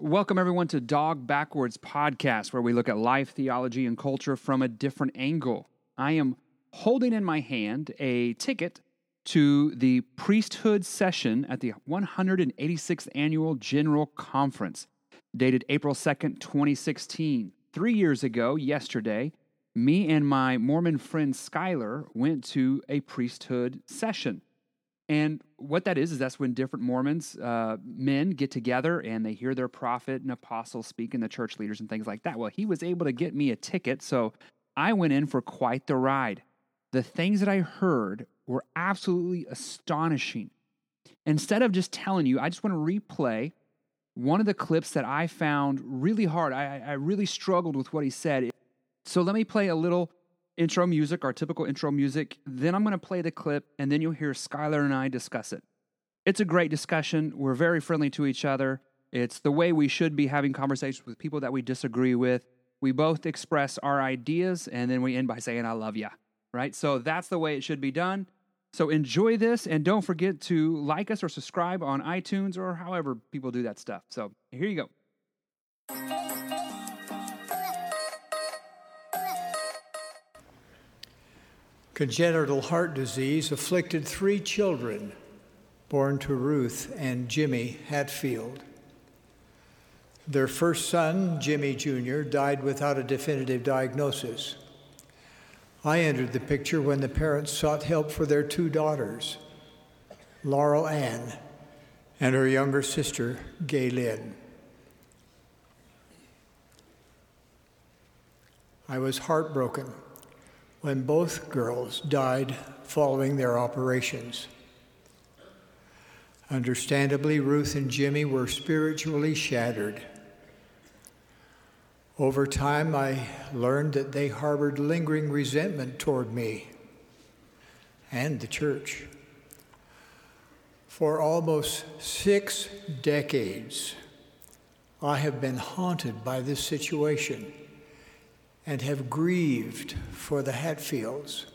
Welcome, everyone, to Dog Backwards Podcast, where we look at life, theology, and culture from a different angle. I am holding in my hand a ticket to the priesthood session at the 186th Annual General Conference, dated April 2nd, 2016. Three years ago, yesterday, me and my Mormon friend Skylar went to a priesthood session. And what that is, is that's when different Mormons, uh, men, get together and they hear their prophet and apostle speak and the church leaders and things like that. Well, he was able to get me a ticket, so I went in for quite the ride. The things that I heard were absolutely astonishing. Instead of just telling you, I just want to replay one of the clips that I found really hard. I, I really struggled with what he said. So let me play a little intro music, our typical intro music. Then I'm going to play the clip, and then you'll hear Skylar and I discuss it. It's a great discussion. We're very friendly to each other. It's the way we should be having conversations with people that we disagree with. We both express our ideas, and then we end by saying, I love you, right? So that's the way it should be done. So enjoy this, and don't forget to like us or subscribe on iTunes or however people do that stuff. So here you go. Congenital heart disease afflicted three children born to Ruth and Jimmy Hatfield. Their first son, Jimmy Jr., died without a definitive diagnosis. I entered the picture when the parents sought help for their two daughters, Laurel Ann and her younger sister, Gay Lynn. I was heartbroken when both girls died following their operations. Understandably, Ruth and Jimmy were spiritually shattered. Over time, I learned that they harbored lingering resentment toward me and the church. For almost six decades, I have been haunted by this situation and have grieved for the Hatfields.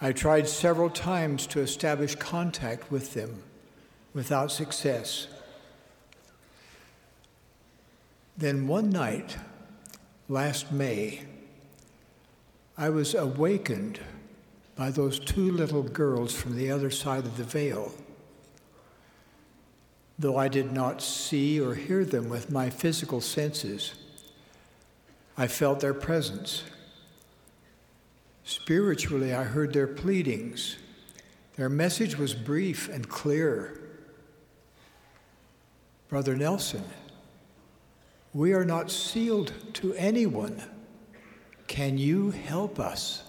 I tried several times to establish contact with them without success. Then one night, last May, I was awakened by those two little girls from the other side of the veil. Though I did not see or hear them with my physical senses, I felt their presence. Spiritually, I heard their pleadings. Their message was brief and clear. Brother Nelson, we are not sealed to anyone. Can you help us?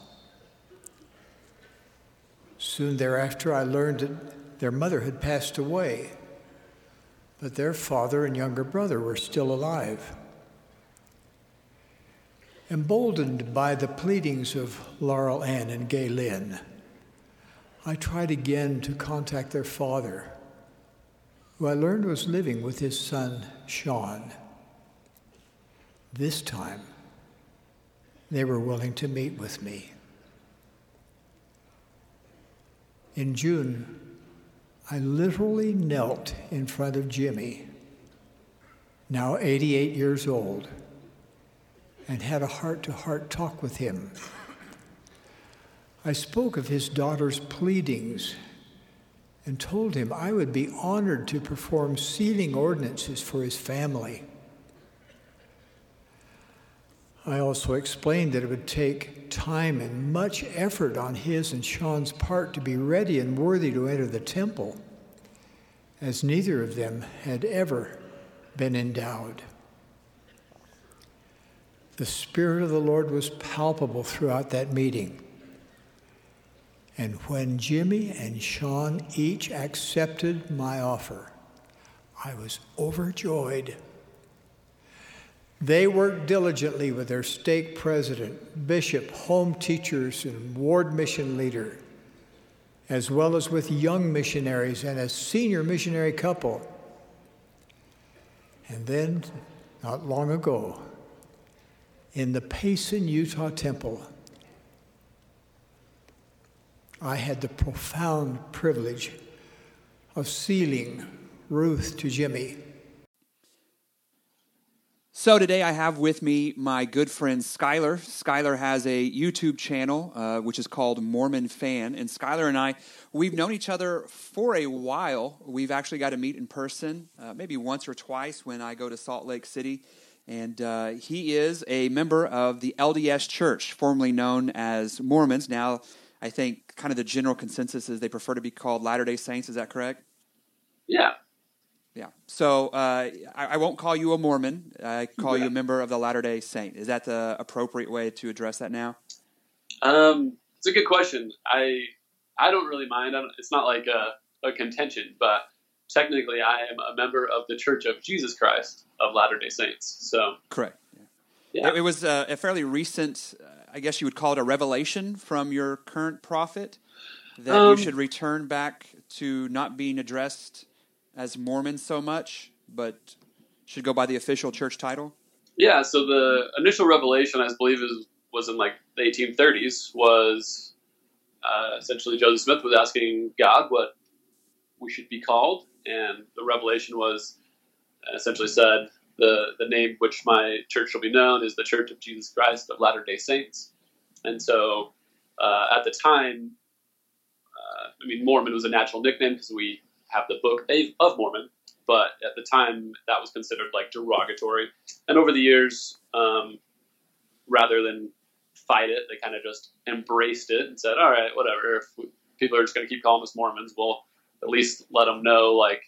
Soon thereafter, I learned that their mother had passed away, but their father and younger brother were still alive. Emboldened by the pleadings of Laurel Ann and Gay Lynn, I tried again to contact their father, who I learned was living with his son, Sean. This time, they were willing to meet with me. In June, I literally knelt in front of Jimmy, now 88 years old and had a heart to heart talk with him. I spoke of his daughter's pleadings and told him I would be honored to perform sealing ordinances for his family. I also explained that it would take time and much effort on his and Sean's part to be ready and worthy to enter the temple, as neither of them had ever been endowed. The Spirit of the Lord was palpable throughout that meeting. And when Jimmy and Sean each accepted my offer, I was overjoyed. They worked diligently with their stake president, bishop, home teachers, and ward mission leader, as well as with young missionaries and a senior missionary couple. And then, not long ago, in the Payson, Utah temple, I had the profound privilege of sealing Ruth to Jimmy. So today I have with me my good friend Skylar. Skylar has a YouTube channel uh, which is called Mormon Fan, and Skylar and I we've known each other for a while. We've actually got to meet in person, uh, maybe once or twice when I go to Salt Lake City. And uh, he is a member of the LDS Church, formerly known as Mormons. Now, I think kind of the general consensus is they prefer to be called Latter day Saints. Is that correct? Yeah, yeah. So uh, I, I, won't call you a Mormon. I call yeah. you a member of the Latter Day Saint. Is that the appropriate way to address that now? Um, it's a good question. I I don't really mind. Don't, it's not like a, a contention, but technically, I am a member of the Church of Jesus Christ of Latter Day Saints. So correct. Yeah. It, it was a, a, fairly recent. Uh, I guess you would call it a revelation from your current prophet that um, you should return back to not being addressed as Mormon so much, but should go by the official church title? Yeah, so the initial revelation, I believe, is, was in like the 1830s, was uh, essentially Joseph Smith was asking God what we should be called, and the revelation was essentially said, the, the name which my church shall be known is the Church of Jesus Christ of Latter day Saints. And so uh, at the time, uh, I mean, Mormon was a natural nickname because we have the book of Mormon, but at the time that was considered like derogatory. And over the years, um, rather than fight it, they kind of just embraced it and said, "All right, whatever. If we, people are just going to keep calling us Mormons, we'll at least let them know like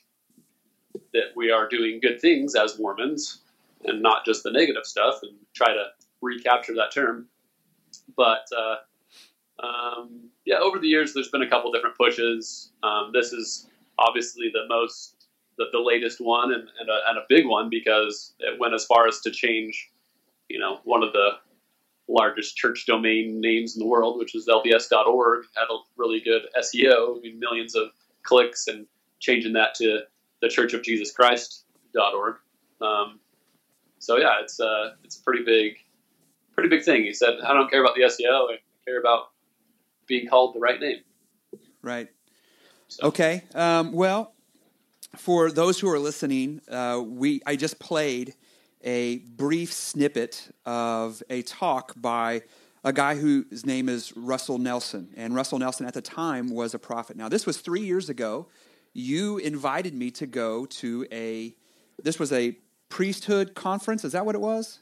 that we are doing good things as Mormons and not just the negative stuff, and try to recapture that term." But uh, um, yeah, over the years, there's been a couple different pushes. Um, this is obviously the most the, the latest one and, and a, and, a, big one because it went as far as to change, you know, one of the largest church domain names in the world, which is LDS.org, had a really good SEO, I mean, millions of clicks, and changing that to the Church of Jesus Christ.org. Um, so yeah, it's a uh, it's a pretty big, pretty big thing. He said, I don't care about the SEO, I care about being called the right name. Right. So. Okay. Um, well, for those who are listening, uh, we I just played a brief snippet of a talk by a guy whose name is Russell Nelson, and Russell Nelson at the time was a prophet. Now, this was three years ago. You invited me to go to a. This was a priesthood conference. Is that what it was?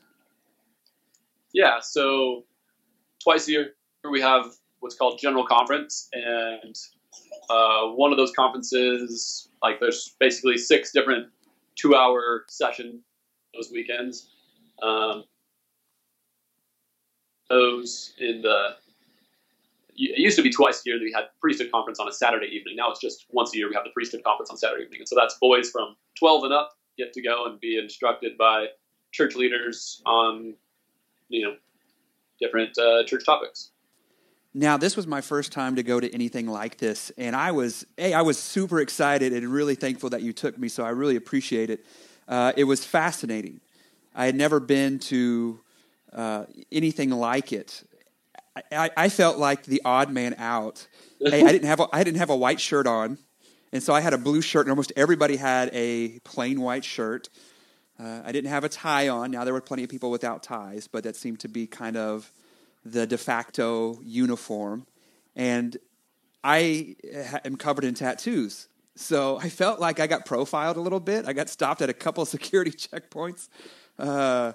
Yeah. So twice a year we have what's called general conference, and uh, one of those conferences, like there's basically six different two-hour session those weekends. Um, those in the it used to be twice a year that we had priesthood conference on a Saturday evening. Now it's just once a year we have the priesthood conference on Saturday evening, and so that's boys from 12 and up get to go and be instructed by church leaders on you know different uh, church topics. Now, this was my first time to go to anything like this, and I was, hey, I was super excited and really thankful that you took me. So I really appreciate it. Uh, it was fascinating. I had never been to uh, anything like it. I, I, felt like the odd man out. hey, I didn't have a, I didn't have a white shirt on, and so I had a blue shirt, and almost everybody had a plain white shirt. Uh, I didn't have a tie on. Now there were plenty of people without ties, but that seemed to be kind of the de facto uniform, and I am covered in tattoos. So I felt like I got profiled a little bit. I got stopped at a couple security checkpoints, uh,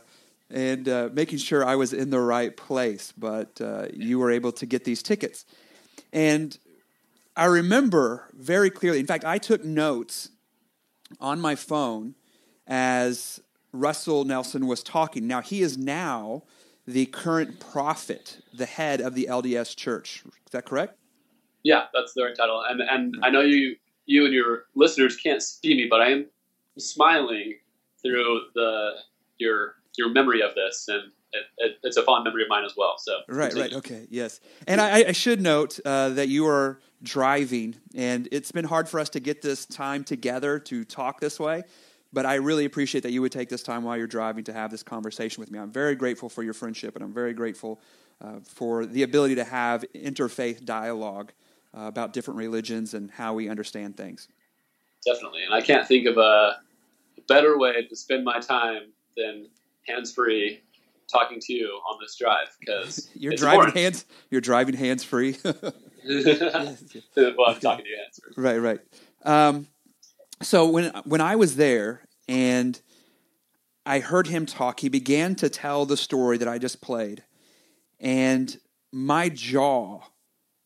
and uh, making sure I was in the right place. But uh, you were able to get these tickets, and I remember very clearly. In fact, I took notes on my phone as Russell Nelson was talking. Now he is now the current prophet, the head of the LDS Church. Is that correct? Yeah, that's the title. And and I know you you and your listeners can't see me, but I am smiling through the your your memory of this, and it, it, it's a fond memory of mine as well. So right, continue. right, okay, yes. And I, I should note uh, that you are driving, and it's been hard for us to get this time together to talk this way. But I really appreciate that you would take this time while you're driving to have this conversation with me. I'm very grateful for your friendship, and I'm very grateful uh, for the ability to have interfaith dialogue uh, about different religions and how we understand things. Definitely. And I can't think of a better way to spend my time than hands free talking to you on this drive because you're driving important. hands. You're driving hands free. well, I'm talking to you hands free. Right, right. Um, so when when I was there and I heard him talk, he began to tell the story that I just played, and my jaw,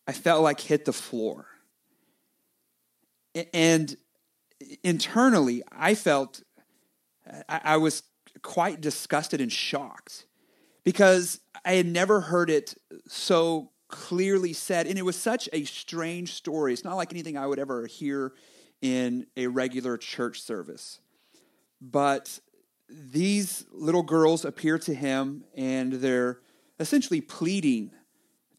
I felt like hit the floor, and internally, I felt I, I was quite disgusted and shocked because I had never heard it so clearly said. And it was such a strange story. It's not like anything I would ever hear in a regular church service. But these little girls appear to him and they're essentially pleading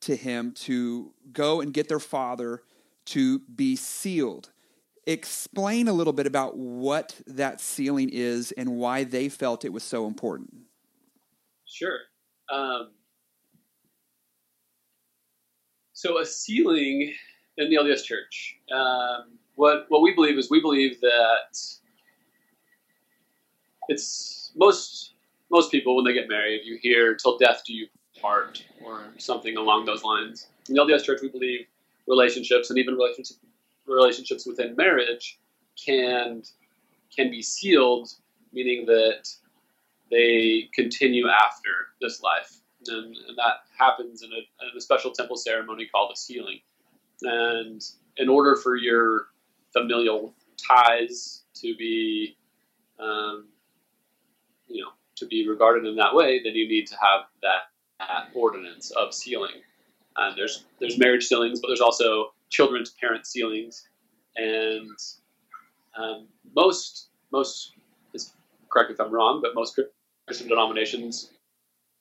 to him to go and get their father to be sealed. Explain a little bit about what that sealing is and why they felt it was so important. Sure. Um, so a sealing in the LDS Church. Um, what what we believe is we believe that it's most most people when they get married, you hear "till death do you part" or something along those lines. In the LDS Church, we believe relationships and even relationships relationships within marriage can can be sealed, meaning that they continue after this life. And, and that happens in a, in a, special temple ceremony called a sealing. And in order for your familial ties to be, um, you know, to be regarded in that way, then you need to have that, that ordinance of sealing. And there's there's marriage sealings, but there's also children to parent sealings, and um, most most correct if I'm wrong, but most Christian denominations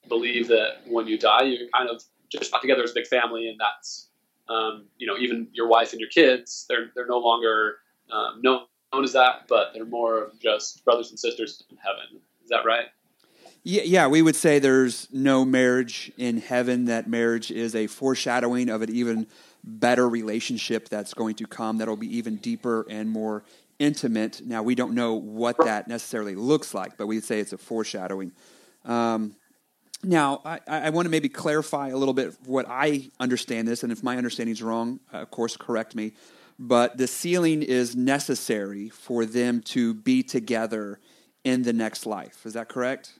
believe that when you die, you're kind of just got together as a big family, and that's um, you know even your wife and your kids. They're they're no longer um, known, known as that, but they're more of just brothers and sisters in heaven. Is that right? Yeah, yeah, we would say there's no marriage in heaven. That marriage is a foreshadowing of an even better relationship that's going to come. That'll be even deeper and more intimate. Now, we don't know what that necessarily looks like, but we'd say it's a foreshadowing. Um, now, I, I, want to maybe clarify a little bit what I understand this, and if my understanding is wrong, uh, of course, correct me. But the sealing is necessary for them to be together in the next life. Is that correct?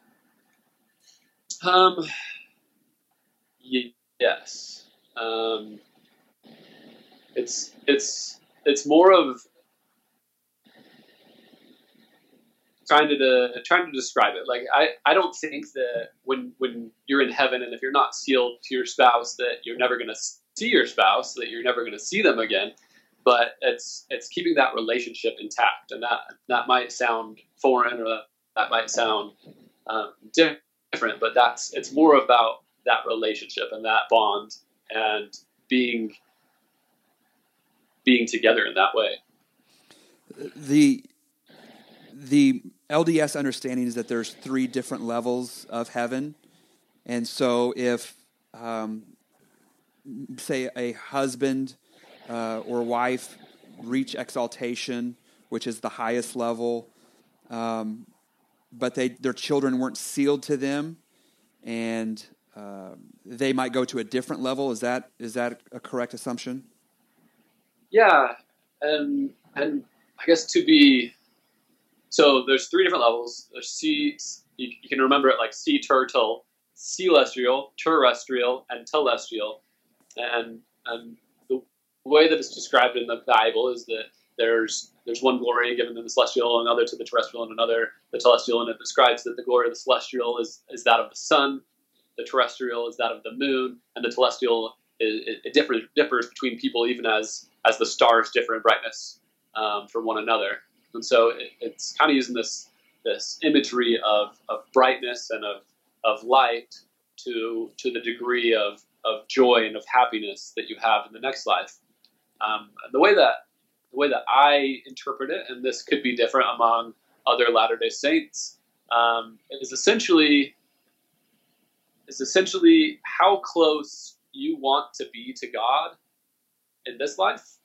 Um, yes. Um, it's it's it's more of trying to trying to describe it. Like I, I don't think that when when you're in heaven and if you're not sealed to your spouse that you're never going to see your spouse, that you're never going to see them again. But it's it's keeping that relationship intact, and that that might sound foreign or that, that might sound um, different, but that's it's more about that relationship and that bond and being being together in that way. The the LDS understanding is that there's three different levels of heaven, and so if um, say a husband uh, or wife reach exaltation, which is the highest level, um, but they their children weren't sealed to them, and uh, they might go to a different level. Is that is that a correct assumption? Yeah, and and I guess to be so there's three different levels. There's sea. You, you can remember it like sea turtle, celestial, terrestrial, and telestial. And and the way that it's described in the Bible is that there's there's one glory given to the celestial, another to the terrestrial, and another the telestial, and it describes that the glory of the celestial is is that of the sun, the terrestrial is that of the moon, and the telestial it, it differs differs between people even as as the stars differ in brightness um, from one another. And so it, it's kind of using this this imagery of, of brightness and of, of light to to the degree of, of joy and of happiness that you have in the next life. Um, the way that the way that I interpret it, and this could be different among other Latter Day Saints, um, is essentially is essentially how close you want to be to God in this life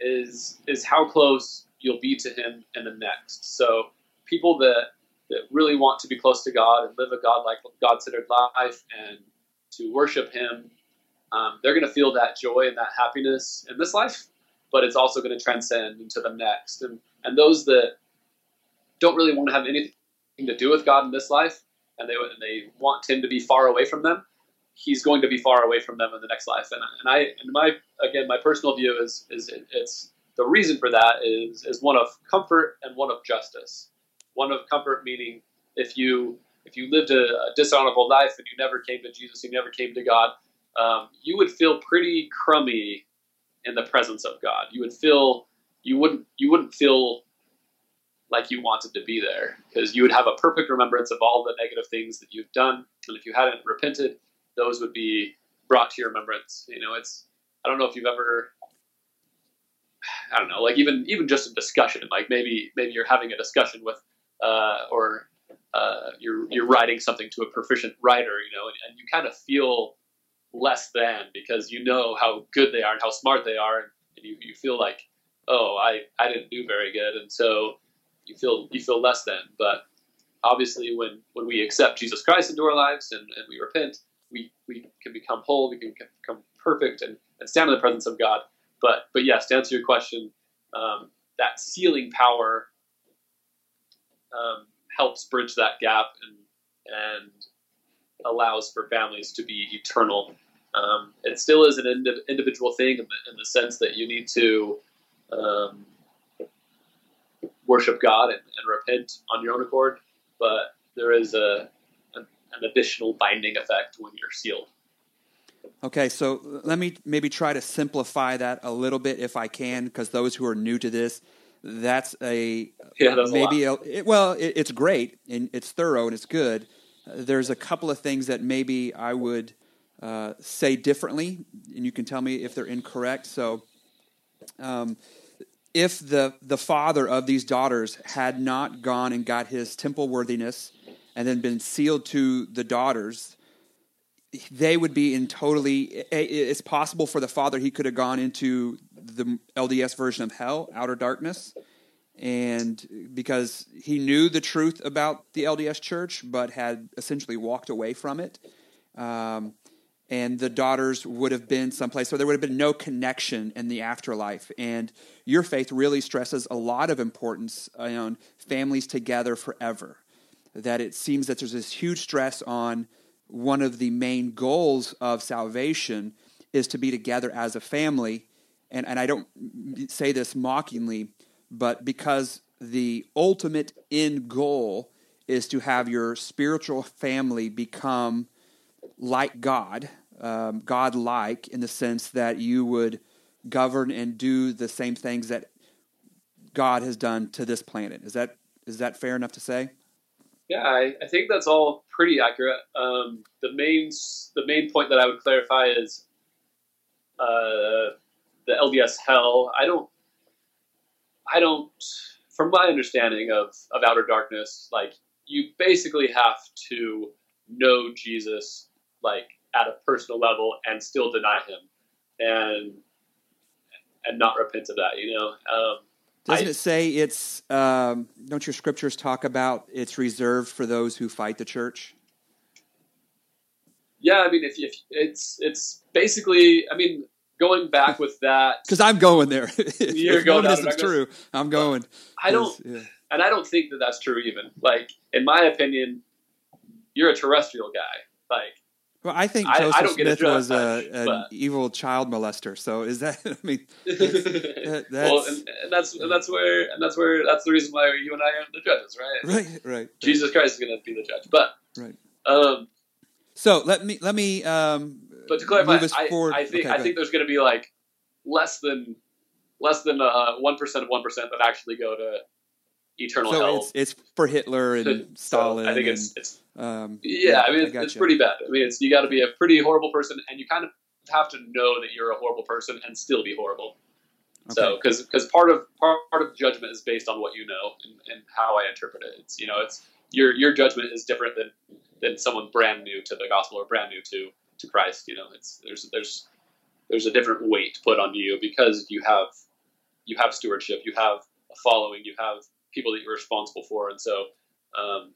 is is how close you'll be to him in the next. So people that that really want to be close to God and live a God like God centered life and to worship Him, um, they're going to feel that joy and that happiness in this life, but it's also going to transcend into the next. And and those that don't really want to have anything to do with God in this life, and they and they want Him to be far away from them, He's going to be far away from them in the next life. And and I and my again my personal view is is it, it's the reason for that is is one of comfort and one of justice. One of comfort meaning if you if you lived a, a dishonorable life and you never came to Jesus, you never came to God, um, you would feel pretty crummy in the presence of God. You would feel you wouldn't you wouldn't feel like you wanted to be there because you would have a perfect remembrance of all the negative things that you've done, and if you hadn't repented, those would be brought to your remembrance. You know, it's I don't know if you've ever I don't know, like even even just a discussion, like maybe maybe you're having a discussion with uh, or uh, you're you're writing something to a proficient writer, you know, and, and you kind of feel less than because you know how good they are and how smart they are, and, and you, you feel like, oh, I, I didn't do very good, and so you feel you feel less than. But obviously, when when we accept Jesus Christ into our lives and, and we repent, we, we can become whole, we can become perfect, and, and stand in the presence of God. But but yes, to answer your question, um, that sealing power um, helps bridge that gap and and allows for families to be eternal. Um, it still is an ind- individual thing in the, in the, sense that you need to um, worship God and, and, repent on your own accord, but there is a, an, additional binding effect when you're sealed. Okay, so let me maybe try to simplify that a little bit if I can, because those who are new to this, that's a yeah, that's maybe a, a it, well, it, it's great and it's thorough and it's good. Uh, there's a couple of things that maybe I would uh, say differently, and you can tell me if they're incorrect. So, um, if the the father of these daughters had not gone and got his temple worthiness and then been sealed to the daughters, they would be in totally. It's possible for the father he could have gone into the LDS version of hell, outer darkness, and because he knew the truth about the LDS church, but had essentially walked away from it. Um, and the daughters would have been someplace so there would have been no connection in the afterlife and your faith really stresses a lot of importance on families together forever that it seems that there's this huge stress on one of the main goals of salvation is to be together as a family and, and I don't say this mockingly, but because the ultimate end goal is to have your spiritual family become like God, um, God like, in the sense that you would govern and do the same things that God has done to this planet. Is that is that fair enough to say? Yeah, I, I think that's all pretty accurate. Um, the main the main point that I would clarify is uh, the LDS hell. I don't, I don't, from my understanding of of outer darkness, like you basically have to know Jesus like at a personal level and still deny him and and not repent of that. You know. Um, doesn't I, it say it's? Um, don't your scriptures talk about it's reserved for those who fight the church? Yeah, I mean, if, if it's it's basically, I mean, going back with that because I'm going there. if, You're if going. This is true. I'm going. I don't, yeah. and I don't think that that's true. Even like in my opinion, you're a terrestrial guy. Like, well, I think Joseph I, I Smith was a, an but... evil child molester. So is that? I mean, that's, that's... well, and, and, that's and that's where and that's where that's the reason why you and I are the judges, right? Right, right. Jesus Christ is going to be the judge, but right. Um, so let me let me um, but to clarify, I, I, think okay, I think there's going to be like less than less than uh, one percent of one percent that actually go to eternal so hell. It's, it's for Hitler and Stalin. I think and, it's it's um, yeah, I mean it's, it's pretty bad. I mean it's you got to be a pretty horrible person, and you kind of have to know that you're a horrible person and still be horrible. Okay. So because because part of part, part of judgment is based on what you know and, and how I interpret it. It's you know it's your your judgment is different than than someone brand new to the gospel or brand new to to Christ. You know, it's there's there's there's a different weight put on you because you have you have stewardship, you have a following, you have people that you're responsible for, and so um,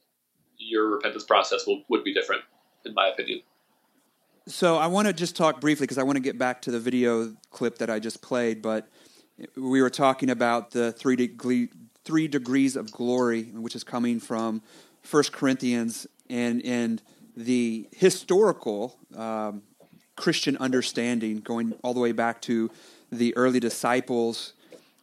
your repentance process will, would be different, in my opinion. So I want to just talk briefly because I want to get back to the video clip that I just played. But we were talking about the three degree, three degrees of glory, which is coming from First Corinthians and and the historical um, Christian understanding, going all the way back to the early disciples.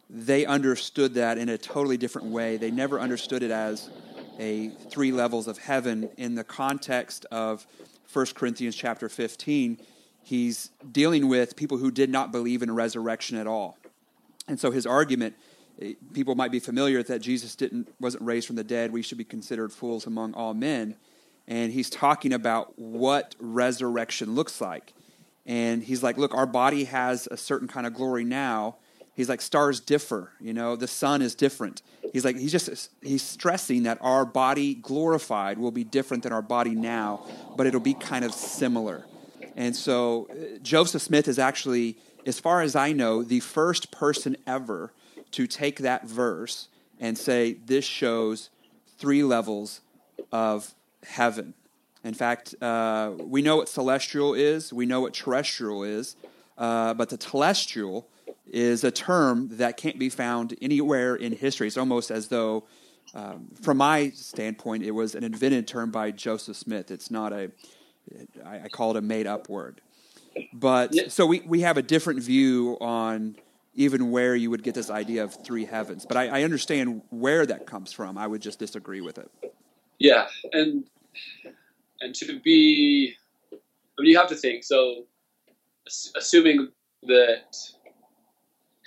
They understood that in a totally different way. They never understood it as a three levels of heaven in the context of 1 Corinthians chapter 15, he's dealing with people who did not believe in a resurrection at all. And so his argument, eh, people might be familiar with that Jesus didn't wasn't raised from the dead, we should be considered fools among all men. And he's talking about what resurrection looks like. And he's like, look, our body has a certain kind of glory now. He's like, stars differ, you know, the sun is different. He's like, he's just, he's stressing that our body glorified will be different than our body now, but it'll be kind of similar. And so uh, Joseph Smith is actually, as far as I know, the first person ever to take that verse and say, this shows three levels of heaven. In fact, uh, we know what celestial is, we know what terrestrial is, uh, but the telestial is a term that can't be found anywhere in history. It's almost as though, um, from my standpoint, it was an invented term by Joseph Smith. It's not a, I, I call it a made up word. But yeah. so we, we have a different view on even where you would get this idea of three heavens. But I, I understand where that comes from. I would just disagree with it. Yeah, and and to be, I mean, you have to think. So, assuming that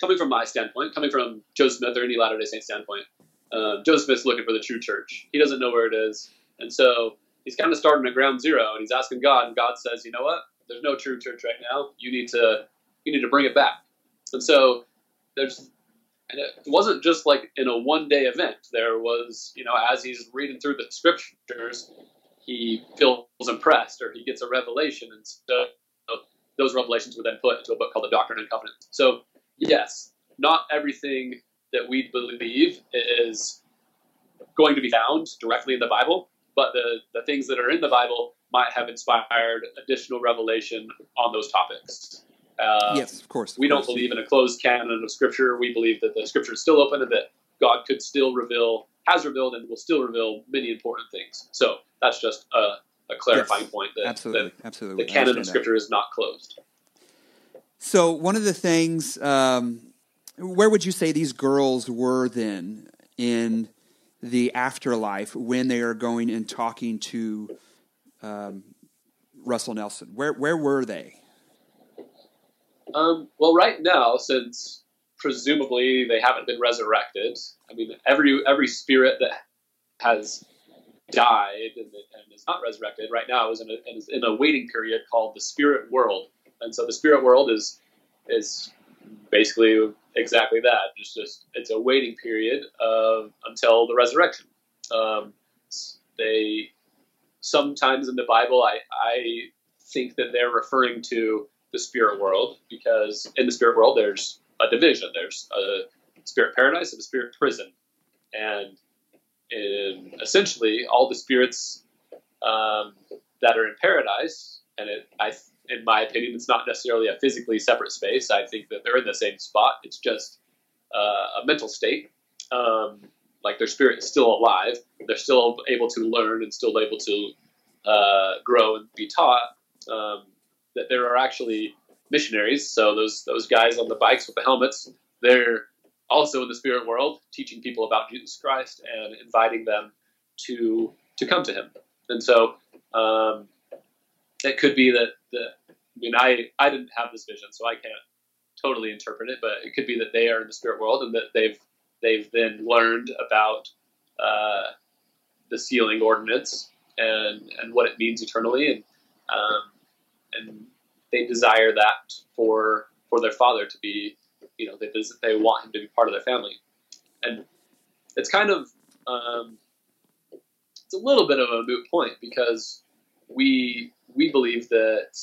coming from my standpoint, coming from Joe Smith or any Latter Day Saint standpoint, uh, Joe Smith's looking for the true church. He doesn't know where it is, and so he's kind of starting at ground zero, and he's asking God, and God says, "You know what? There's no true church right now. You need to you need to bring it back." And so there's and it wasn't just like in a one day event. There was, you know, as he's reading through the scriptures, he feels impressed or he gets a revelation, and so those revelations were then put into a book called the Doctrine and Covenant. So yes, not everything that we believe is going to be found directly in the Bible, but the, the things that are in the Bible might have inspired additional revelation on those topics. Uh, yes, of course. Of we course. don't believe in a closed canon of Scripture. We believe that the Scripture is still open and that God could still reveal, has revealed, and will still reveal many important things. So that's just a, a clarifying yes, point that, absolutely, that absolutely. the canon of Scripture that. is not closed. So one of the things, um, where would you say these girls were then in the afterlife when they are going and talking to um, Russell Nelson? Where where were they? Um, well, right now, since presumably they haven't been resurrected, I mean, every every spirit that has died and, and is not resurrected right now is in, a, is in a waiting period called the spirit world and so the spirit world is is basically exactly that. Just just it's a waiting period of until the resurrection. Um, they sometimes in the Bible, I I think that they're referring to the spirit world because in the spirit world there's a division. There's a spirit paradise and a spirit prison, and in essentially all the spirits um, that are in paradise, and it, I in my opinion, it's not necessarily a physically separate space. I think that they're in the same spot. It's just uh, a mental state. Um, like their spirit is still alive. They're still able to learn and still able to uh, grow and be taught. Um, that there are actually missionaries. So those those guys on the bikes with the helmets, they're also in the spirit world, teaching people about Jesus Christ and inviting them to to come to Him. And so um, it could be that the mean, I I didn't have this vision, so I can't totally interpret it, but it could be that they are in the spirit world and that they've they've then learned about uh, the sealing ordinance and and what it means eternally, and um, and they desire that for for their father to be, you know, they they want him to be part of their family, and it's kind of um, it's a little bit of a moot point because we we believe that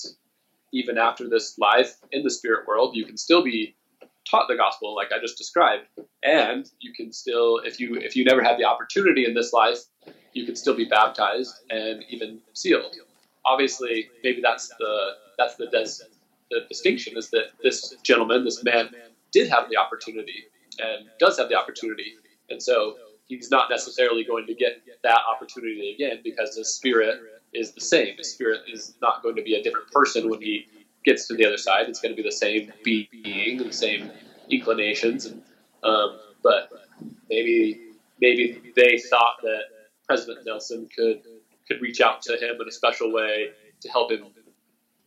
even after this life in the spirit world, you can still be taught the gospel like I just described, and you can still, if you if you never had the opportunity in this life you can still be baptized and even sealed. Obviously, maybe that's the that's the des, the distinction is that this gentleman, this man, did have the opportunity and does have the opportunity, and so he's not necessarily going to get that opportunity again because his spirit is the same. Spirit is not going to be a different person when he gets to the other side. It's going to be the same being, the same inclinations, and um, but maybe maybe they thought that President Nelson could could reach out to him in a special way to help him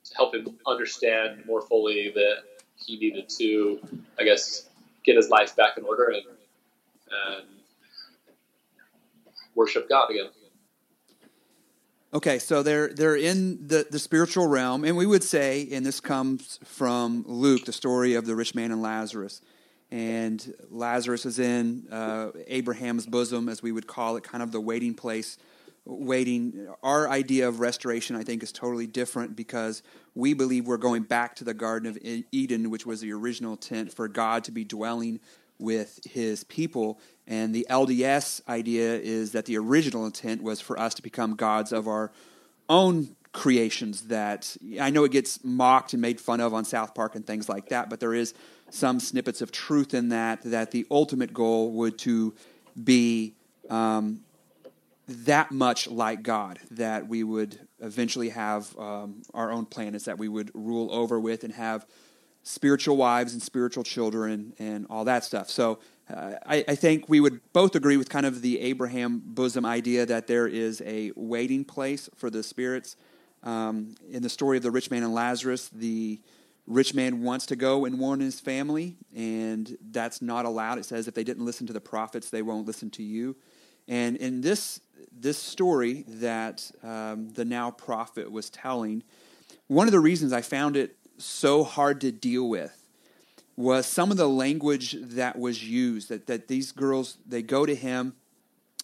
to help him understand more fully that he needed to, I guess, get his life back in order and, and worship God again. Okay, so they're they're in the, the spiritual realm, and we would say, and this comes from Luke, the story of the rich man and Lazarus. And Lazarus is in uh, Abraham's bosom, as we would call it, kind of the waiting place, waiting. Our idea of restoration, I think, is totally different because we believe we're going back to the Garden of Eden, which was the original tent for God to be dwelling with his people. And the LDS idea is that the original intent was for us to become gods of our own creations that I know it gets mocked and made fun of on South Park and things like that, but there is some snippets of truth in that, that the ultimate goal would to be um, that much like God, that we would eventually have um, our own planets that we would rule over with and have spiritual wives and spiritual children and all that stuff. So uh, I, I, think we would both agree with kind of the Abraham bosom idea that there is a waiting place for the spirits. Um, in the story of the rich man and Lazarus, the rich man wants to go and warn his family, and that's not allowed. It says if they didn't listen to the prophets, they won't listen to you. And in this this story that um, the now prophet was telling, one of the reasons I found it so hard to deal with was some of the language that was used. That that these girls they go to him,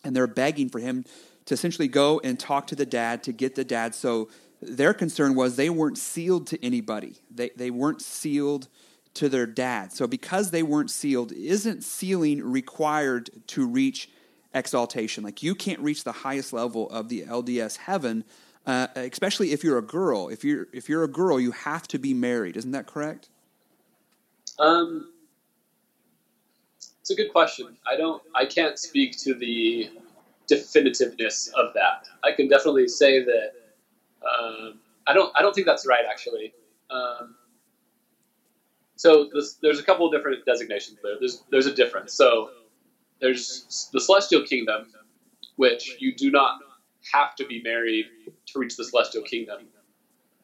and they're begging for him to essentially go and talk to the dad to get the dad so their concern was they weren't sealed to anybody. They, they weren't sealed to their dad. So because they weren't sealed, isn't sealing required to reach exaltation? Like you can't reach the highest level of the LDS heaven, uh, especially if you're a girl. If you're if you're a girl, you have to be married. Isn't that correct? Um, it's a good question. I don't. I can't speak to the definitiveness of that. I can definitely say that um, I don't. I don't think that's right, actually. Um, so this, there's a couple of different designations there. There's there's a difference. So there's the celestial kingdom, which you do not have to be married to reach the celestial kingdom.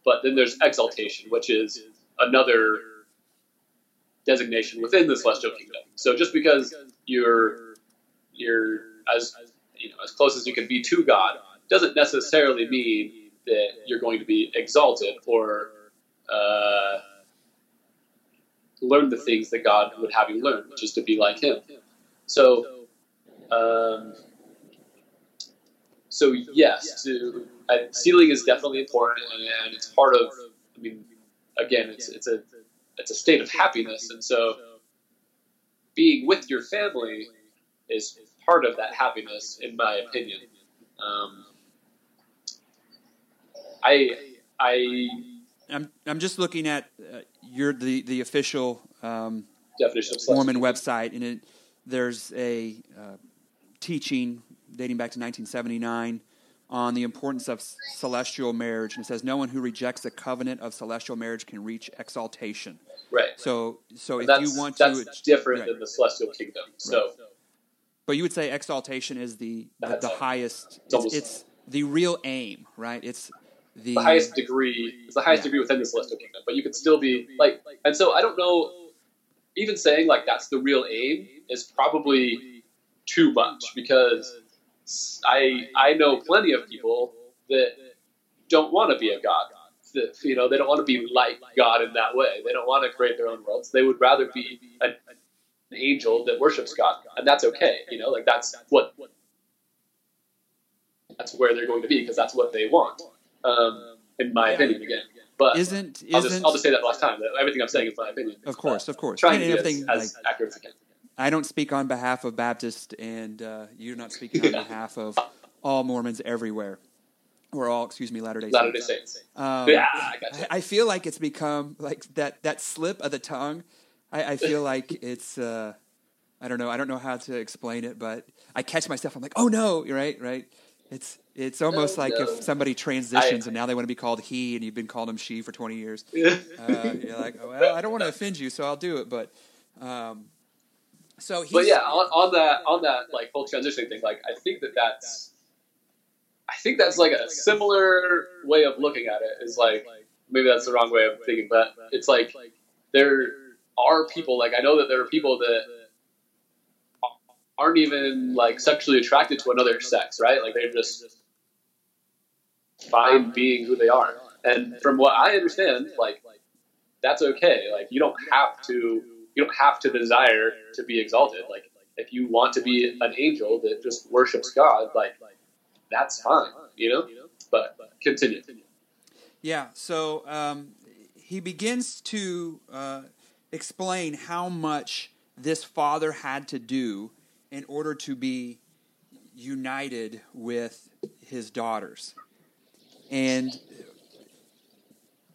But then there's exaltation, which is another designation within the celestial kingdom. So just because you're you're as you know as close as you can be to God doesn't necessarily mean that you're going to be exalted or uh, learn the things that God would have you learn, which is to be like Him. So, um, so yes, to, sealing is definitely important, and, and, it's part of. I mean, again, it's it's a it's a state of happiness, and so being with your family is part of that happiness, in my opinion. Um, I I I'm I'm just looking at uh, your the the official um, definition of Mormon website, and it there's a uh, teaching dating back to 1979 on the importance of celestial marriage, and it says no one who rejects the covenant of celestial marriage can reach exaltation. Right. So so if you want that's to, that's different right. than the celestial kingdom. So. Right. But you would say exaltation is the the, the highest. It's, it's, it's the real aim, right? It's the, the highest degree is the highest yeah. degree within the celestial kingdom, but you could still be like, and so I don't know. Even saying like that's the real aim is probably too much because I I know plenty of people that don't want to be a god. That, you know, they don't want to be like God in that way. They don't want to create their own worlds. They would rather be an, an angel that worships God, and that's okay. You know, like that's what that's where they're going to be because that's what they want um, in my opinion again. But isn't, isn't I'll, just, I'll just say that last time. That everything I'm saying is my opinion. Of course, of course. Trying and to be as, as like, accurate as I can. I don't speak on behalf of Baptist, and uh, you're not speaking on behalf of all Mormons everywhere, or all, excuse me, Latter Day Saints. Latter Day Saints. Um, yeah, I. I, I feel like it's become like that that slip of the tongue. I, I feel like it's. Uh, I don't know. I don't know how to explain it, but I catch myself. I'm like, oh no, you're right, right. It's it's almost No, like no. if somebody transitions I- and now they want to be called he, and you've been called him she for 20 years. Uh, you're like, oh, well, I don't want to offend you, so I'll do it. But um, so he's, but yeah, on, on that on that like whole transitioning thing, like I think that that's I think that's like a similar way of looking at it. Is like maybe that's the wrong way of thinking, but it's like there are people like I know that there are people that aren't even like sexually attracted to another sex, right? Like they're just fine being who they are. And from what I understand, like that's okay. Like you don't have to you don't have to desire to be exalted. Like if you want to be an angel that just worships God, like that's fine, you know. But continue. Yeah, so um, he begins to uh, explain how much this father had to do in order to be united with his daughters. And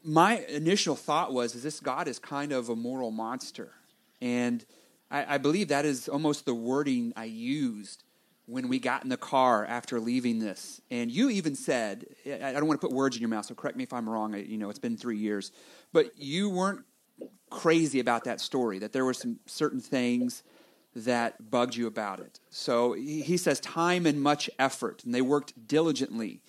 my initial thought was, is this God is kind of a moral monster. And I, I believe that is almost the wording I used when we got in the car after leaving this. And you even said, I don't want to put words in your mouth, so correct me if I'm wrong. I- You know, it's been three years. But you weren't crazy about that story, that there were some certain things that bugged you about it. So he says time and much effort, and they worked diligently.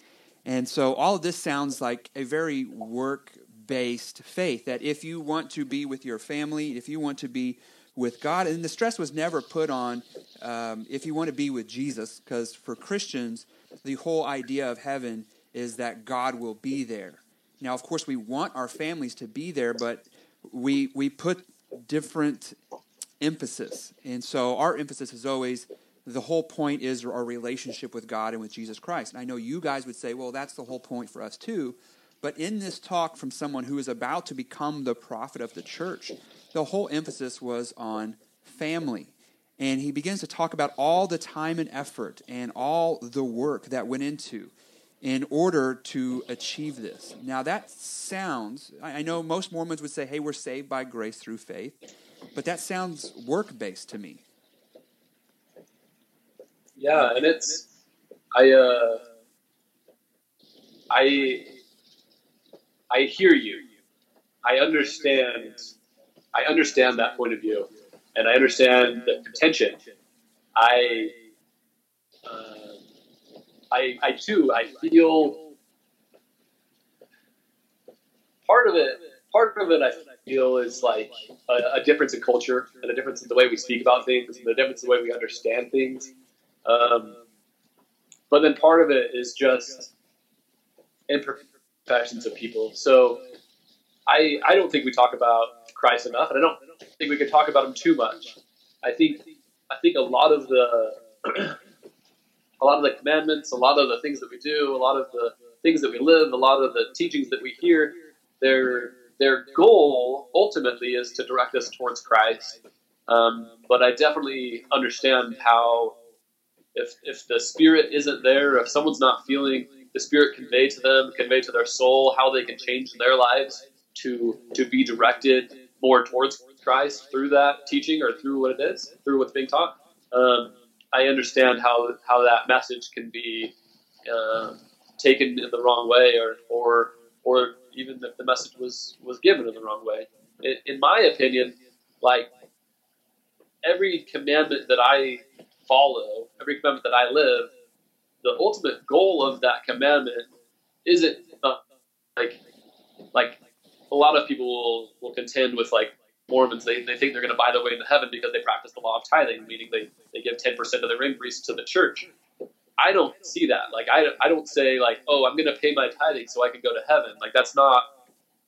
And so all of this sounds like a very work based faith that if you want to be with your family, if you want to be with God, and the stress was never put on um, if you want to be with Jesus, because for Christians, the whole idea of heaven is that God will be there. Now, of course, we want our families to be there, but we we put different emphasis, and so our emphasis is always the whole point is our relationship with God and with Jesus Christ. And I know you guys would say, well, that's the whole point for us too. But in this talk from someone who is about to become the prophet of the church, the whole emphasis was on family. And he begins to talk about all the time and effort and all the work that went into in order to achieve this. Now, that sounds, I know most Mormons would say, hey, we're saved by grace through faith, but that sounds work based to me. Yeah, and it's I uh I I hear you. I understand I understand that point of view, and I understand the contention. I uh, I I too I feel part of it part of it I feel is like a, a difference in culture and a difference in the way we speak about things and the difference in the way we understand things. Um, but then part of it is just imperfections of people. So I I don't think we talk about Christ enough, and I don't think we can talk about him too much. I think I think a lot of the a lot of the commandments, a lot of the things that we do, a lot of the things that we live, a lot of the teachings that we hear, their their goal ultimately is to direct us towards Christ. Um, but I definitely understand how if if the spirit isn't there, if someone's not feeling the spirit convey to them, convey to their soul, how they can change their lives to to be directed more towards Christ through that teaching or through what it is, through what's being taught. Um, I understand how how that message can be uh, taken in the wrong way, or or or even if the message was was given in the wrong way. In, in my opinion, like every commandment that I follow, every commandment that I live, the ultimate goal of that commandment isn't uh, like like a lot of people will, will contend with like Mormons. They, they think they're going to buy their way into heaven because they practice the law of tithing, meaning they, they give ten percent of their increase to the church. I don't see that. Like I, I don't say like, oh, I'm going to pay my tithing so I can go to heaven. Like that's not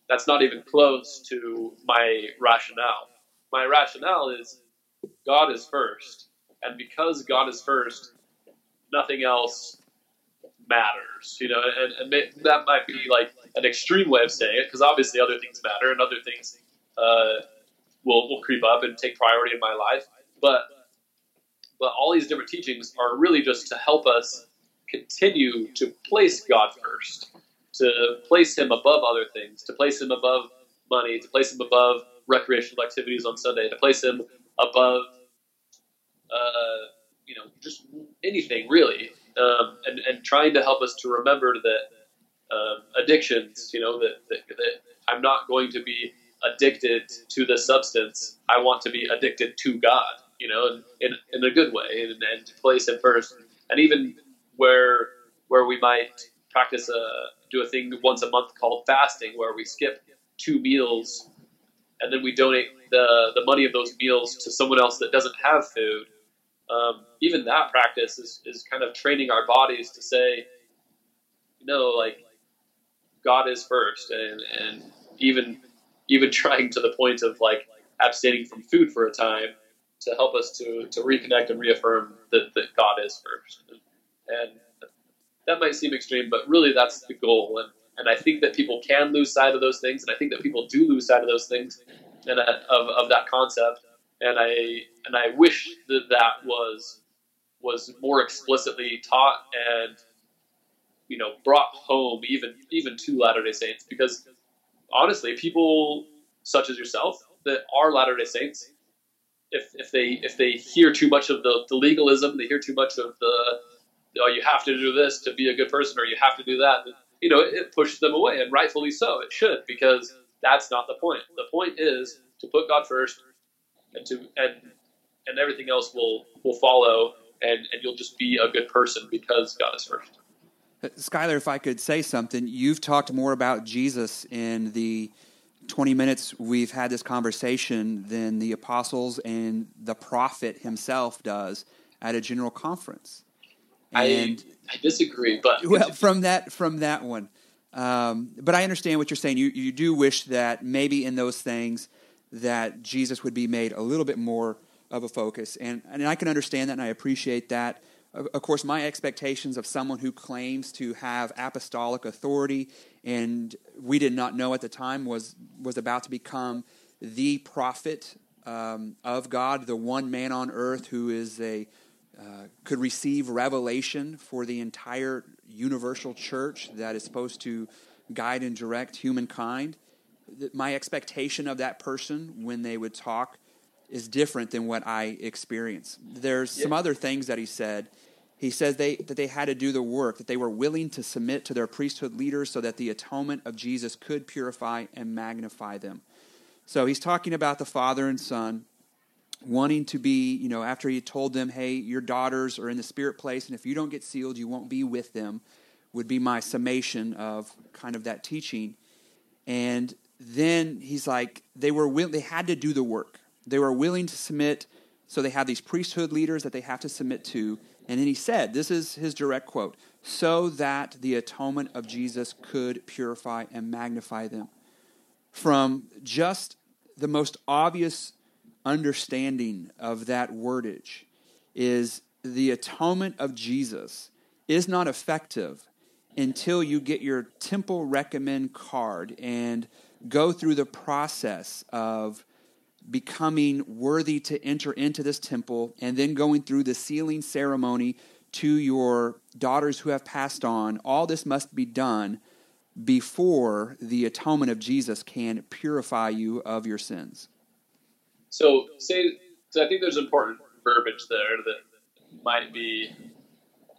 that's not even close to my rationale. My rationale is God is first, and because God is first, nothing else matters. You know, and, and that might be like an extreme way of saying it, because obviously other things matter, and other things uh, will will creep up and take priority in my life. But but all these different teachings are really just to help us continue to place God first, to place Him above other things, to place Him above money, to place Him above recreational activities on Sunday, to place Him above, uh, you know, just anything really, um, and and trying to help us to remember that um, addictions, you know, that, that that I'm not going to be addicted to the substance. I want to be addicted to God, you know, in, in, a good way and, and to place Him first. And even where where we might practice a do a thing once a month called fasting, where we skip two meals and then we donate the the money of those meals to someone else that doesn't have food. Um, even that practice is, is kind of training our bodies to say, you know, like God is first, and and even even trying to the point of like abstaining from food for a time to help us to to reconnect and reaffirm that, that God is first. And that might seem extreme, but really that's the goal. And and I think that people can lose sight of those things, and I think that people do lose sight of those things and uh, of, of that concept. And I and I wish that that was was more explicitly taught and you know brought home even even to Latter Day Saints because honestly, people such as yourself that are Latter Day Saints, if if they if they hear too much of the, the legalism, they hear too much of the oh you have to do this to be a good person or you have to do that, you know, it pushes them away, and rightfully so. It should because that's not the point. The point is to put God first, and to and and everything else will will follow, and and you'll just be a good person because God is first. Skylar, if I could say something, you've talked more about Jesus in the 20 minutes we've had this conversation than the apostles and the prophet himself does at a general conference. And I, I disagree, but well, from that from that one, um, but I understand what you're saying. You you do wish that maybe in those things that Jesus would be made a little bit more of a focus, and and I can understand that, and I appreciate that. Of course, my expectations of someone who claims to have apostolic authority, and we did not know at the time was was about to become the prophet um, of God, the one man on earth who is a uh, could receive revelation for the entire universal church that is supposed to guide and direct humankind. My expectation of that person when they would talk is different than what I experience. There's yeah. some other things that he said. He says they, that they had to do the work, that they were willing to submit to their priesthood leaders so that the atonement of Jesus could purify and magnify them. So he's talking about the Father and Son wanting to be, you know, after he told them, hey, your daughters are in the spirit place, and if you don't get sealed, you won't be with them, would be my summation of kind of that teaching. And then he's like, they were will- they had to do the work. They were willing to submit, so they have these priesthood leaders that they have to submit to. And then he said, this is his direct quote, so that the atonement of Jesus could purify and magnify them. From just the most obvious understanding of that wordage is the atonement of Jesus is not effective until you get your temple recommend card and go through the process of becoming worthy to enter into this temple and then going through the sealing ceremony to your daughters who have passed on. All this must be done before the atonement of Jesus can purify you of your sins. So say, so I think there's important verbiage there that might be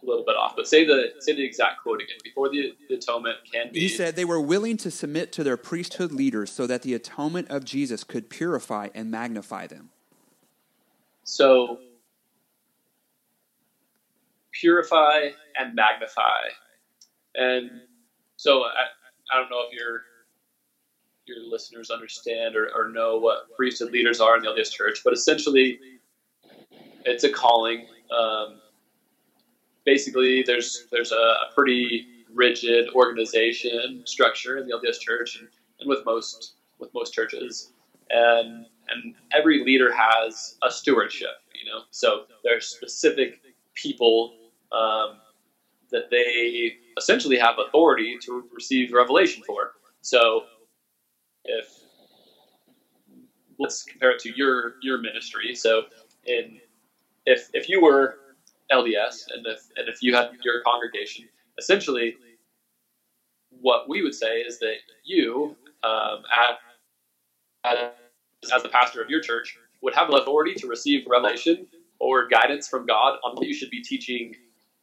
a little bit off. But say the say the exact quote again. Before the, the atonement can be. He said they were willing to submit to their priesthood leaders so that the atonement of Jesus could purify and magnify them. So purify and magnify, and so I, I don't know if you're your listeners understand or, or know what priesthood leaders are in the LDS Church, but essentially, it's a calling. Um, basically, there's there's a, a, pretty rigid organization structure in the LDS Church, and, and with most with most churches, and and every leader has a stewardship. You know, so there's specific people um, that they essentially have authority to receive revelation for. So if let's compare it to your your ministry. So, in if if you were LDS and if and if you had your congregation, essentially, what we would say is that you, um, at, as the pastor of your church, would have authority to receive revelation or guidance from God on what you should be teaching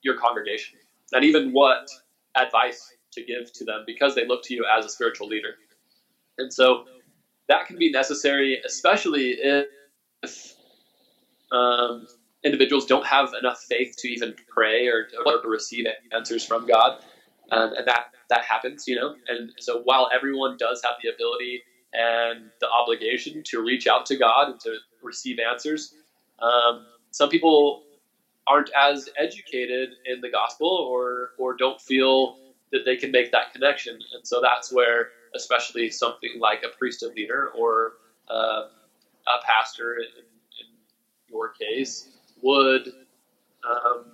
your congregation, and even what advice to give to them because they look to you as a spiritual leader. And so that can be necessary, especially if um, individuals don't have enough faith to even pray or, or to receive answers from God. Um, and that, that happens, you know. And so while everyone does have the ability and the obligation to reach out to God and to receive answers, um, some people aren't as educated in the gospel or, or don't feel that they can make that connection. And so that's where, especially something like a priesthood leader or uh, a pastor in, in, your case, would um,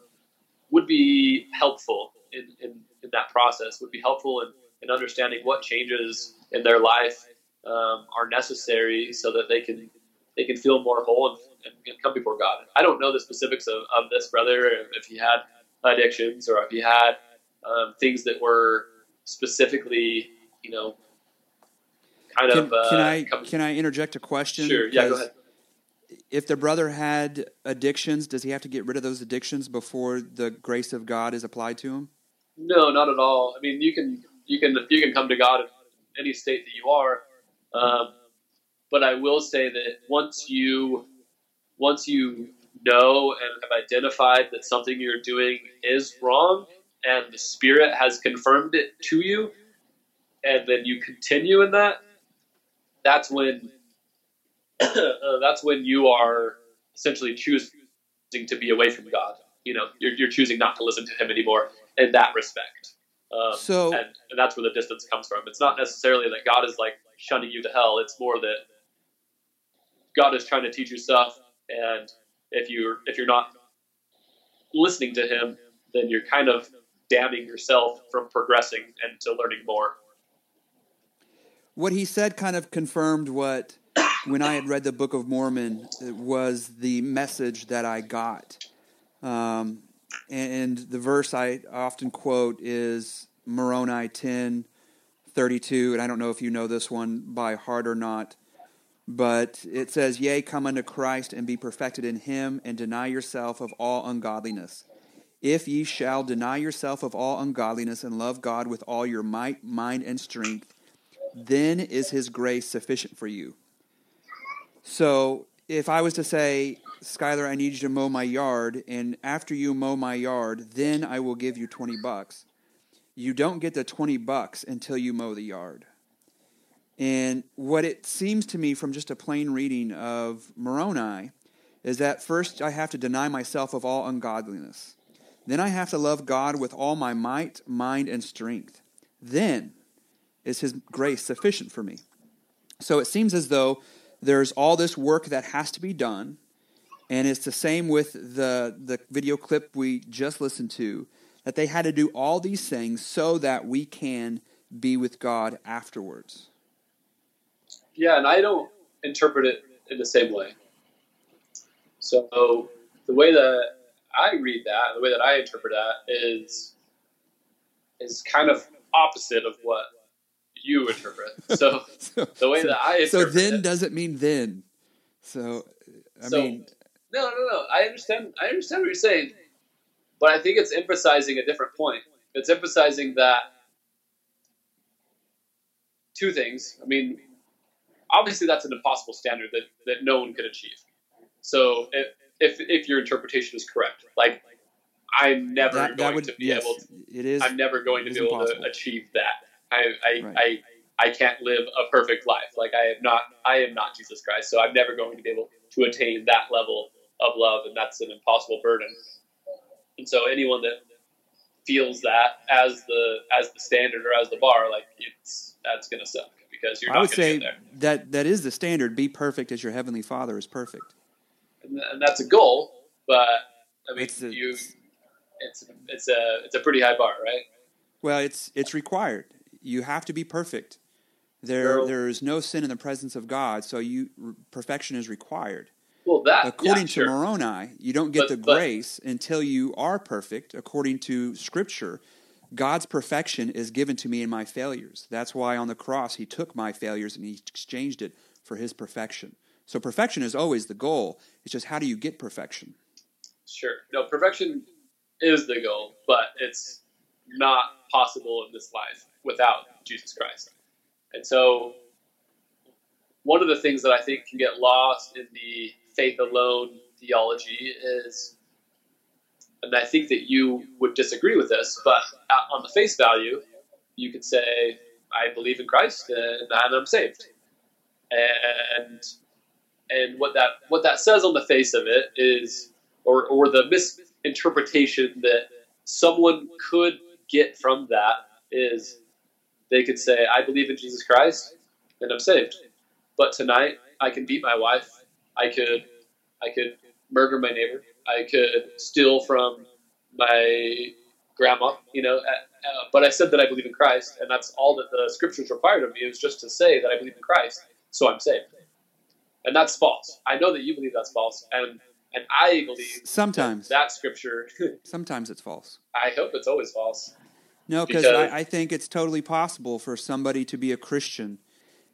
would be helpful in, in, in, that process. Would be helpful in, in understanding what changes in their life um, are necessary so that they can they can feel more whole and, and, come before God. I don't know the specifics of, of this brother if he had addictions or if he had um, things that were specifically, you know, kind can, of. Uh, can I can I interject a question? Sure. Yeah. Go ahead. If the brother had addictions, does he have to get rid of those addictions before the grace of God is applied to him? No, not at all. I mean, you can you can you can come to God in any state that you are, um, but I will say that once you once you know and have identified that something you're doing is wrong, and the Spirit has confirmed it to you, and then you continue in that, that's when uh, that's when you are essentially choosing to be away from God. You know, you're, you're choosing not to listen to Him anymore in that respect. Um, so, and, and that's where the distance comes from. It's not necessarily that God is like shunning you to hell. It's more that God is trying to teach you stuff, and if you're if you're not listening to Him, then you're kind of damning yourself from progressing and to learning more. What he said kind of confirmed what, when I had read the Book of Mormon, it was the message that I got. Um, and the verse I often quote is Moroni 10 32. And I don't know if you know this one by heart or not. But it says, Yea, come unto Christ and be perfected in him, and deny yourself of all ungodliness. If ye shall deny yourself of all ungodliness and love God with all your might, mind, and strength, then is his grace sufficient for you. So if I was to say, Skylar, I need you to mow my yard, and after you mow my yard, then I will give you 20 bucks. You don't get the 20 bucks until you mow the yard. And what it seems to me from just a plain reading of Moroni is that first I have to deny myself of all ungodliness. Then I have to love God with all my might, mind, and strength. Then is His grace sufficient for me. So it seems as though there's all this work that has to be done, and it's the same with the, the video clip we just listened to, that they had to do all these things so that we can be with God afterwards. Yeah, and I don't interpret it in the same way. So the way that I read that, the way that I interpret that is is kind of opposite of what you interpret. So, so the way so, that I so then it, doesn't mean then. So I so, mean, no, no, no. I understand. I understand what you're saying, but I think it's emphasizing a different point. It's emphasizing that two things. I mean, obviously that's an impossible standard that, that no one could achieve. So if, if, if your interpretation is correct, like I'm never that, going that would, to be yes, able to, it is, I'm never going to be able to achieve that. I, I, right. I, I can't live a perfect life. Like I am not, I am not Jesus Christ. So I'm never going to be able to attain that level of love. And that's an impossible burden. And so anyone that feels that as the, as the standard or as the bar, like it's, that's going to suck because you're I would say that that is the standard. Be perfect as your heavenly Father is perfect. And, and that's a goal, but I mean, it's a, you, it's it's a it's a pretty high bar, right? Well, it's it's required. You have to be perfect. There there is no sin in the presence of God, so you perfection is required. Well, that according yeah, sure. to Moroni, you don't get But- the but- grace until you are perfect. According to Scripture, God's perfection is given to me in my failures. That's why on the cross He took my failures and He exchanged it for His perfection. So perfection is always the goal. It's just how do you get perfection? Sure. No, perfection is the goal, but it's not possible in this life without Jesus Christ. And so, one of the things that I think can get lost in the faith alone theology is, and I think that you would disagree with this, but on the face value, you could say, I believe in Christ and I'm saved. And and what that what that says on the face of it is or or the misinterpretation that someone could get from that is they could say I believe in Jesus Christ and I'm saved. But tonight I can beat my wife. I could I could murder my neighbor. I could steal from my grandma, you know, uh, uh, but I said that I believe in Christ, and that's all that the scriptures required of me is just to say that I believe in Christ, so I'm saved. And that's false. I know that you believe that's false, and and I believe Sometimes. that, that scripture. Sometimes it's false. I hope it's always false. No, because I, I think it's totally possible for somebody to be a Christian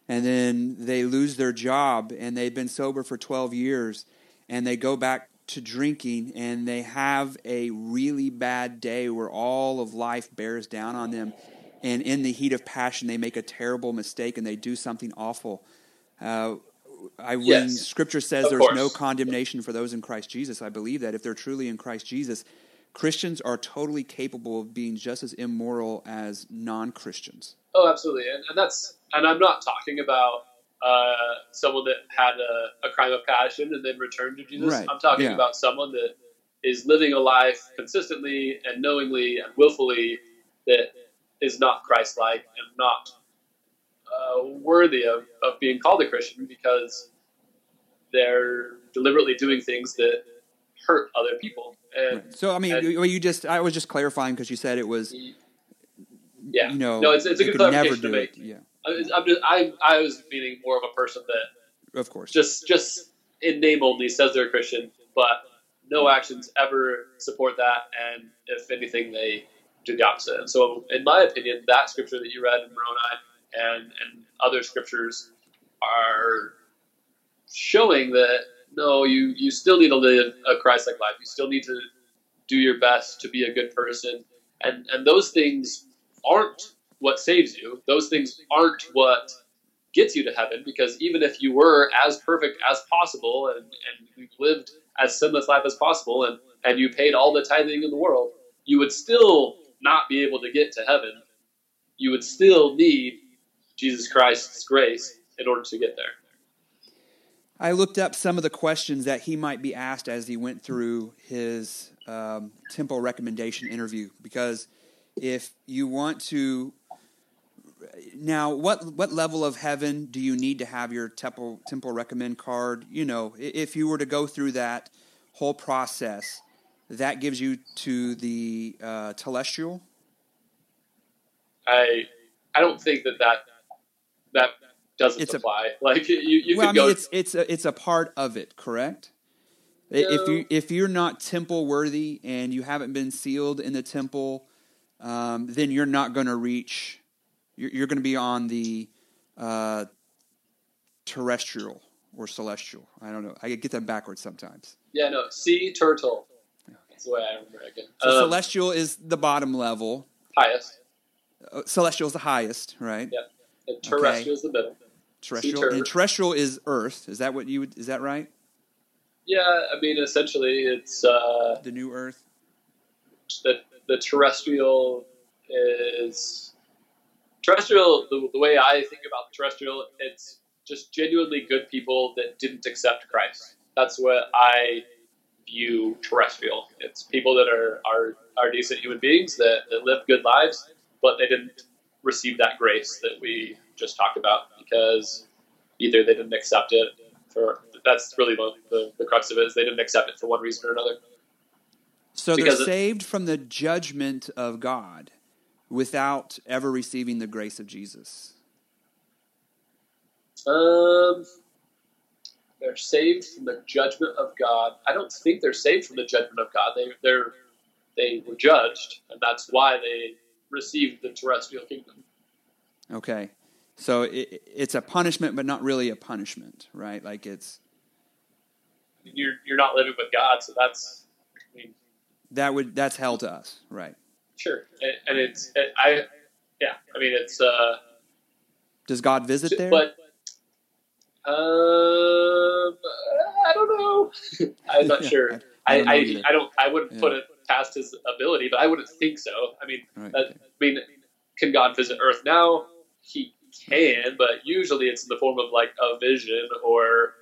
and then they lose their job and they've been sober for 12 years and they go back to drinking and they have a really bad day where all of life bears down on them and in the heat of passion they make a terrible mistake and they do something awful. Uh, I, when Yes. Scripture says Of there's course. no condemnation for those in Christ Jesus, I believe that if they're truly in Christ Jesus, Christians are totally capable of being just as immoral as non Christians. Oh, absolutely, and, and that's and I'm not talking about uh, someone that had a, a crime of passion and then returned to Jesus. Right, I'm talking yeah. about someone that is living a life consistently and knowingly and willfully that is not Christ-like and not uh, worthy of, of being called a Christian because they're deliberately doing things that hurt other people. Uh, and So, I mean, uh, and- you, just, I was just clarifying because you said it was, yeah, you know, no, it's, it's a good clarification to do make. it. Yeah, I- I'm just, I, I was meaning more of a person that of course. just just in name only says they're a Christian, but no actions ever support that, and if anything, they do the opposite. And so, in my opinion, that scripture that you read in Moroni and and other scriptures are showing that no, you you still need to live a Christ-like life. You still need to do your best to be a good person, and and those things aren't what saves you. Those things aren't what gets you to heaven because even if you were as perfect as possible and, and you lived as sinless life as possible and, and you paid all the tithing in the world, you would still not be able to get to heaven. You would still need Jesus Christ's grace in order to get there. I looked up some of the questions that he might be asked as he went through his um, temple recommendation interview. Because if you want to, now what what level of heaven do you need to have your temple temple recommend card? You know, if you were to go through that whole process, that gives you to the uh, telestial. I I don't think that that, that doesn't It's a- apply. like you, you well, I mean, it's it's a, it's a part of it, correct? If you if you're not temple worthy and you haven't been sealed in the temple, um, then you're not going to reach. You're, you're going to be on the uh, terrestrial or celestial. I don't know. I get them backwards sometimes. yeah, no, sea turtle. That's the way I remember it. Again. So Um, celestial is the bottom level. highest. Uh, celestial is the highest, right? Yeah. And terrestrial is the middle. Terrestrial and terrestrial is Earth. Is that what you would? Is that right? Yeah, I mean, essentially, it's uh, The new Earth. the the terrestrial is terrestrial. The, the way I think about the terrestrial, it's just genuinely good people that didn't accept Christ. That's what I view terrestrial. It's people that are are, are decent human beings that, that live good lives, but they didn't receive that grace that we just talked about because either they didn't accept it for that's really the, the, the crux of it is they didn't accept it for one reason or another. So they're Because it- saved from the judgment of God without ever receiving the grace of Jesus. Um, they're saved from the judgment of God. I don't think they're saved from the judgment of God. They they're they were judged, and that's why they received the terrestrial kingdom. Okay, so it, it's a punishment, but not really a punishment, right? Like it's you're you're not living with God, so that's I mean, that would that's hell to us, right? Sure, and, and it's it, I yeah, I mean it's uh. Does God visit there? But um, I don't know. I'm not Yeah, sure. I- I I don't I, don't I wouldn't Yeah. put it past his ability, but I wouldn't think so. I mean, Right, that. I mean, can God visit Earth now? He can, but usually it's in the form of like a vision or,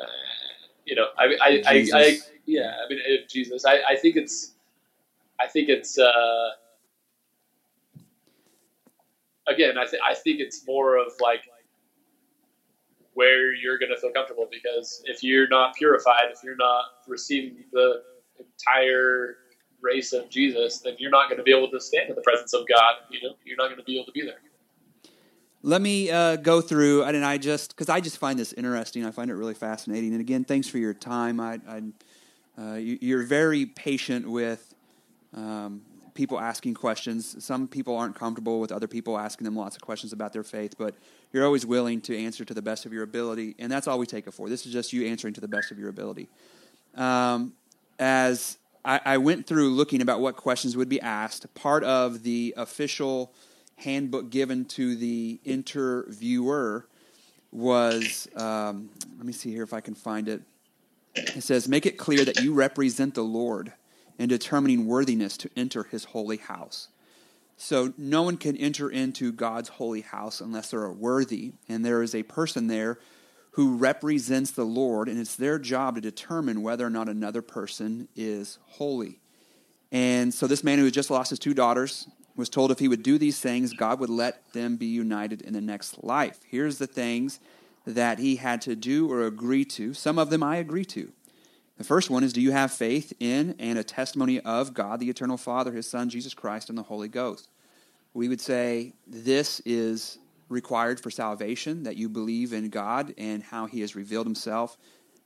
uh, you know, I I, I, I, yeah, I mean, if Jesus, I, I think it's, I think it's, uh, again, I think I think it's more of like where you're going to feel comfortable because if you're not purified, if you're not receiving the entire grace of Jesus, then you're not going to be able to stand in the presence of God. You know, you're not going to be able to be there. Let me uh, go through, and I just because I just find this interesting. I find it really fascinating. And again, thanks for your time. I, I uh, you, you're very patient with um, people asking questions. Some people aren't comfortable with other people asking them lots of questions about their faith, but you're always willing to answer to the best of your ability, and that's all we take it for. This is just you answering to the best of your ability. Um, as I, I went through looking about what questions would be asked, part of the official handbook given to the interviewer was um, let me see here if I can find it. It says, Make it clear that you represent the Lord in determining worthiness to enter his holy house. So no one can enter into God's holy house unless they're worthy, and there is a person there who represents the Lord, and it's their job to determine whether or not another person is holy. And so this man who had just lost his two daughters was told if he would do these things, God would let them be united in the next life. Here's the things that he had to do or agree to. Some of them I agree to. The first one is Do you have faith in and a testimony of God, the eternal Father, his Son, Jesus Christ, and the Holy Ghost? We would say this is required for salvation, that you believe in God and how he has revealed himself.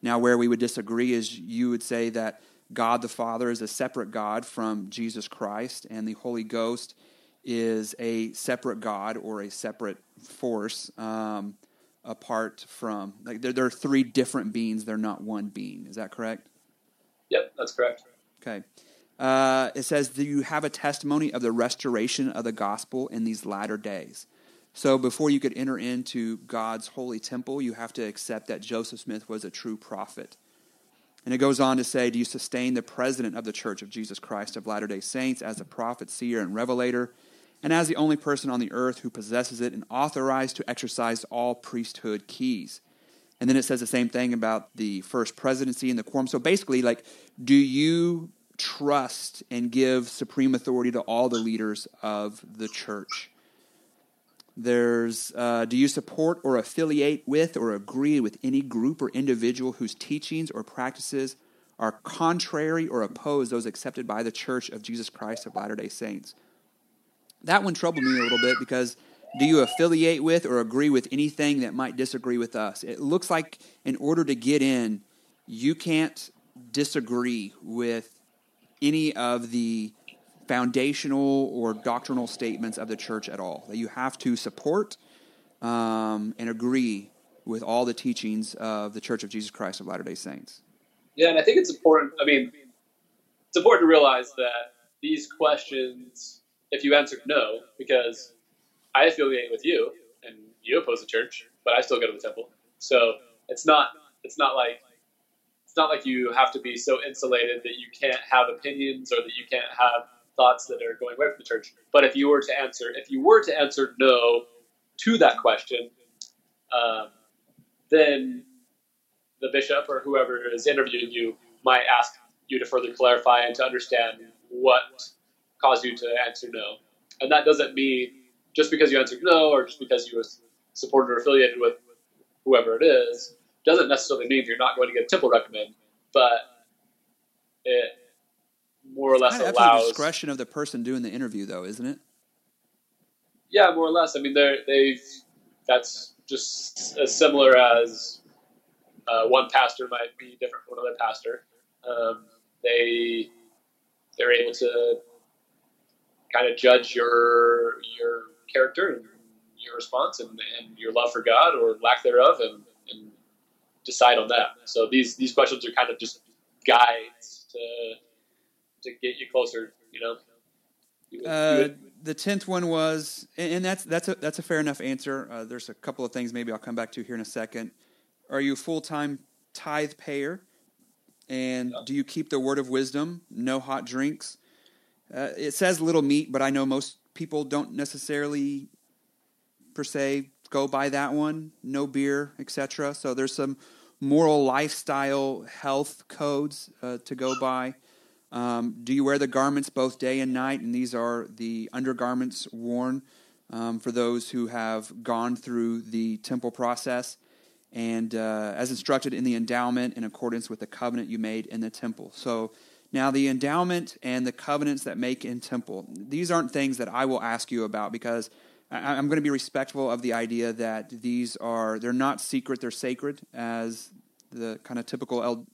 Now, where we would disagree is you would say that God the Father is a separate God from Jesus Christ, and the Holy Ghost is a separate God or a separate force um, apart from. Like there, there are three different beings; they're not one being. Is that correct? Yep, that's correct. Okay. Uh, it says, Do you have a testimony of the restoration of the gospel in these latter days? So, before you could enter into God's holy temple, you have to accept that Joseph Smith was a true prophet. And it goes on to say, Do you sustain the president of the Church of Jesus Christ of Latter day Saints as a prophet, seer, and revelator, and as the only person on the earth who possesses it and authorized to exercise all priesthood keys? And then it says the same thing about the first presidency and the quorum. So basically, like, do you trust and give supreme authority to all the leaders of the church? There's, uh, do you support or affiliate with or agree with any group or individual whose teachings or practices are contrary or oppose those accepted by the Church of Jesus Christ of Latter day Saints? That one troubled me a little bit because do you affiliate with or agree with anything that might disagree with us? It looks like in order to get in, you can't disagree with any of the foundational or doctrinal statements of the church at all. That you have to support um, and agree with all the teachings of the Church of Jesus Christ of Latter day Saints. Yeah, and I think it's important. I mean, it's important to realize that these questions, if you answered no, because I affiliate with you and you oppose the church, but I still go to the temple. So it's not it's not like it's not like you have to be so insulated that you can't have opinions or that you can't have thoughts that are going away from the church. But if you were to answer if you were to answer no to that question, um, then the bishop or whoever is interviewing you might ask you to further clarify and to understand what caused you to answer no. And that doesn't mean just because you answered no or just because you were supported or affiliated with whoever it is, doesn't necessarily mean you're not going to get a temple recommend, but it more or less Kind of the allows discretion of the person doing the interview, though, isn't it? Yeah, more or less. I mean, they're, they've that's just as similar as uh, one pastor might be different from another pastor. Um, they they're able to kind of judge your your character and your response and, and your love for God or lack thereof, and, and decide on that. So these these questions are kind of just guides to to get you closer. You know. Uh, the tenth one was, and that's that's a that's a fair enough answer. Uh, there's a couple of things maybe I'll come back to here in a second. Are you a full time tithe payer? And do you keep the word of wisdom? No hot drinks. Uh, it says little meat, but I know most people don't necessarily per se go by that one. No beer, etc. So there's some moral lifestyle health codes uh, to go by. Um, do you wear the garments both day and night? And these are the undergarments worn um, for those who have gone through the temple process and uh, as instructed in the endowment in accordance with the covenant you made in the temple. So now the endowment and the covenants that make in temple, these aren't things that I will ask you about because I'm going to be respectful of the idea that these are, they're not secret, they're sacred, as the kind of typical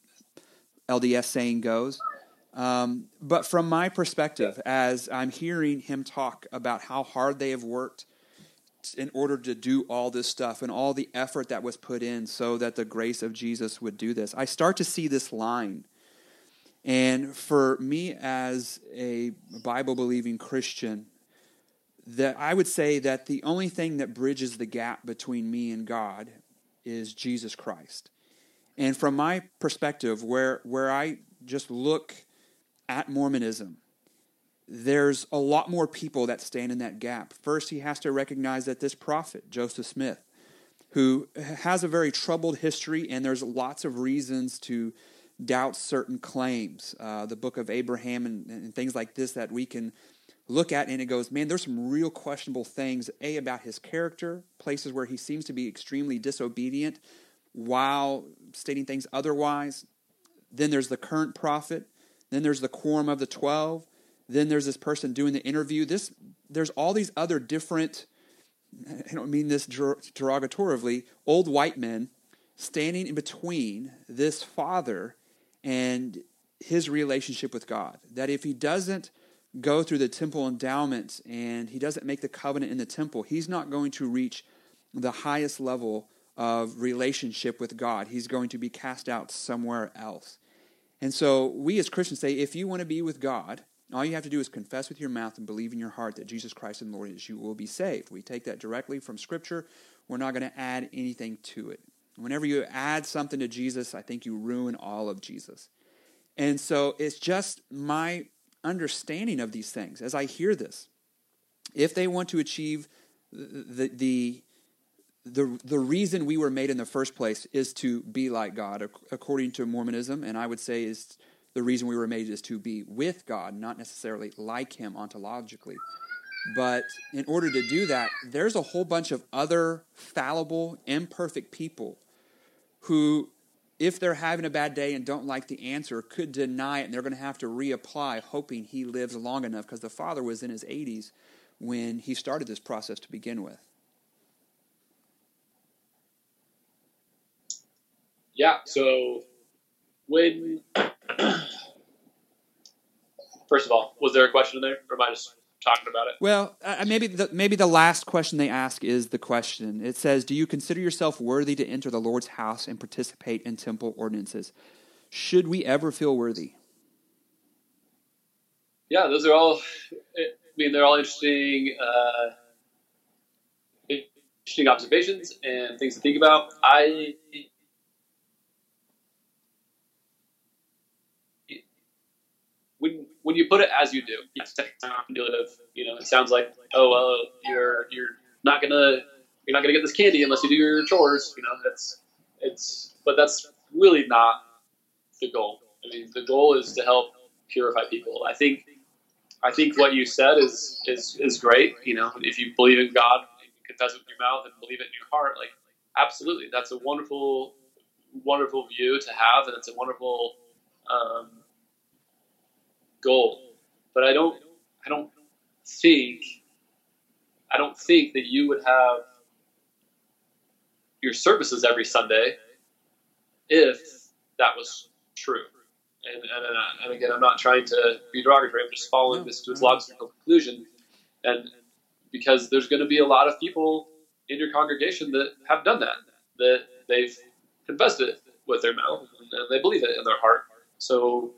LDS saying goes. Um, but from my perspective, as I'm hearing him talk about how hard they have worked in order to do all this stuff and all the effort that was put in so that the grace of Jesus would do this, I start to see this line. And for me, as a Bible believing Christian, that I would say that the only thing that bridges the gap between me and God is Jesus Christ. And from my perspective, where, where I just look at Mormonism, there's a lot more people that stand in that gap. First, he has to recognize that this prophet, Joseph Smith, who has a very troubled history, and there's lots of reasons to doubt certain claims. Uh, the book of Abraham and, and things like this that we can look at, and it goes, man, there's some real questionable things, A, about his character, places where he seems to be extremely disobedient while stating things otherwise. Then there's the current prophet then there's the quorum of the 12. Then there's this person doing the interview. This there's all these other different I don't mean this derogatorily, old white men standing in between this father and his relationship with God. That if he doesn't go through the temple endowments and he doesn't make the covenant in the temple, he's not going to reach the highest level of relationship with God. He's going to be cast out somewhere else. And so we as Christians say if you want to be with God, all you have to do is confess with your mouth and believe in your heart that Jesus Christ is Lord is, you will be saved. We take that directly from Scripture. We're not going to add anything to it. Whenever you add something to Jesus, I think you ruin all of Jesus. And so it's just my understanding of these things as I hear this. If they want to achieve the, the, the, the reason we were made in the first place is to be like God, according to Mormonism, and I would say is the reason we were made is to be with God, not necessarily like Him ontologically. But in order to do that, there's a whole bunch of other fallible, imperfect people who, if they're having a bad day and don't like the answer, could deny it, and they're going to have to reapply, hoping he lives long enough because the father was in his 80s when he started this process to begin with. Yeah, so when first of all, was there a question in there, or am I just talking about it? Well, uh, maybe the, maybe the last question they ask is the question. It says, "Do you consider yourself worthy to enter the Lord's house and participate in temple ordinances? Should we ever feel worthy?" Yeah, those are all. I mean, they're all interesting. Uh, interesting observations and things to think about. I when you put it as you do, yes, manipulative. You know, it sounds like oh well, you're you're not gonna you're not gonna get this candy unless you do your chores. You know, that's it's but that's really not the goal. I mean, the goal is to help purify people. I think I think what you said is is is great. You know, if you believe in God, you confess it with your mouth and believe it in your heart, like absolutely, that's a wonderful wonderful view to have, and it's a wonderful um, goal. But I don't I don't think I don't think that you would have your services every Sunday if that was true. And, and, and again, I'm not trying to be derogatory. I'm just following this to its logical conclusion. And because there's going to be a lot of people in your congregation that have done that, that they've confessed it with their mouth and they believe it in their heart. So,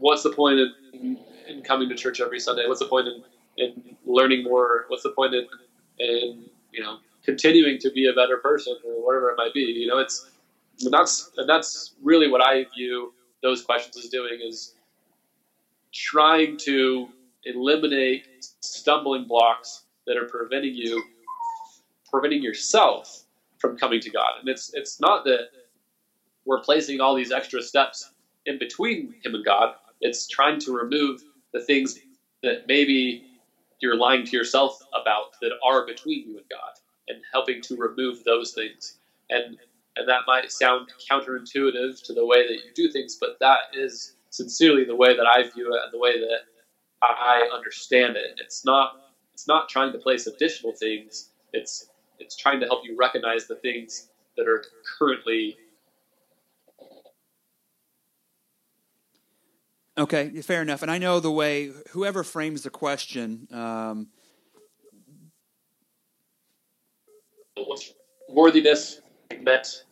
what's the point in, in coming to church every Sunday? What's the point in, in learning more? What's the point in, in you know continuing to be a better person or whatever it might be? You know, it's and that's and that's really what I view those questions as doing is trying to eliminate stumbling blocks that are preventing you preventing yourself from coming to God. And it's it's not that we're placing all these extra steps in between him and God. It's trying to remove the things that maybe you're lying to yourself about that are between you and God and helping to remove those things. And and that might sound counterintuitive to the way that you do things, but that is sincerely the way that I view it and the way that I understand it. It's not it's not trying to place additional things. It's it's trying to help you recognize the things that are currently Okay, fair enough. And I know the way whoever frames the question. Um, worthiness meant.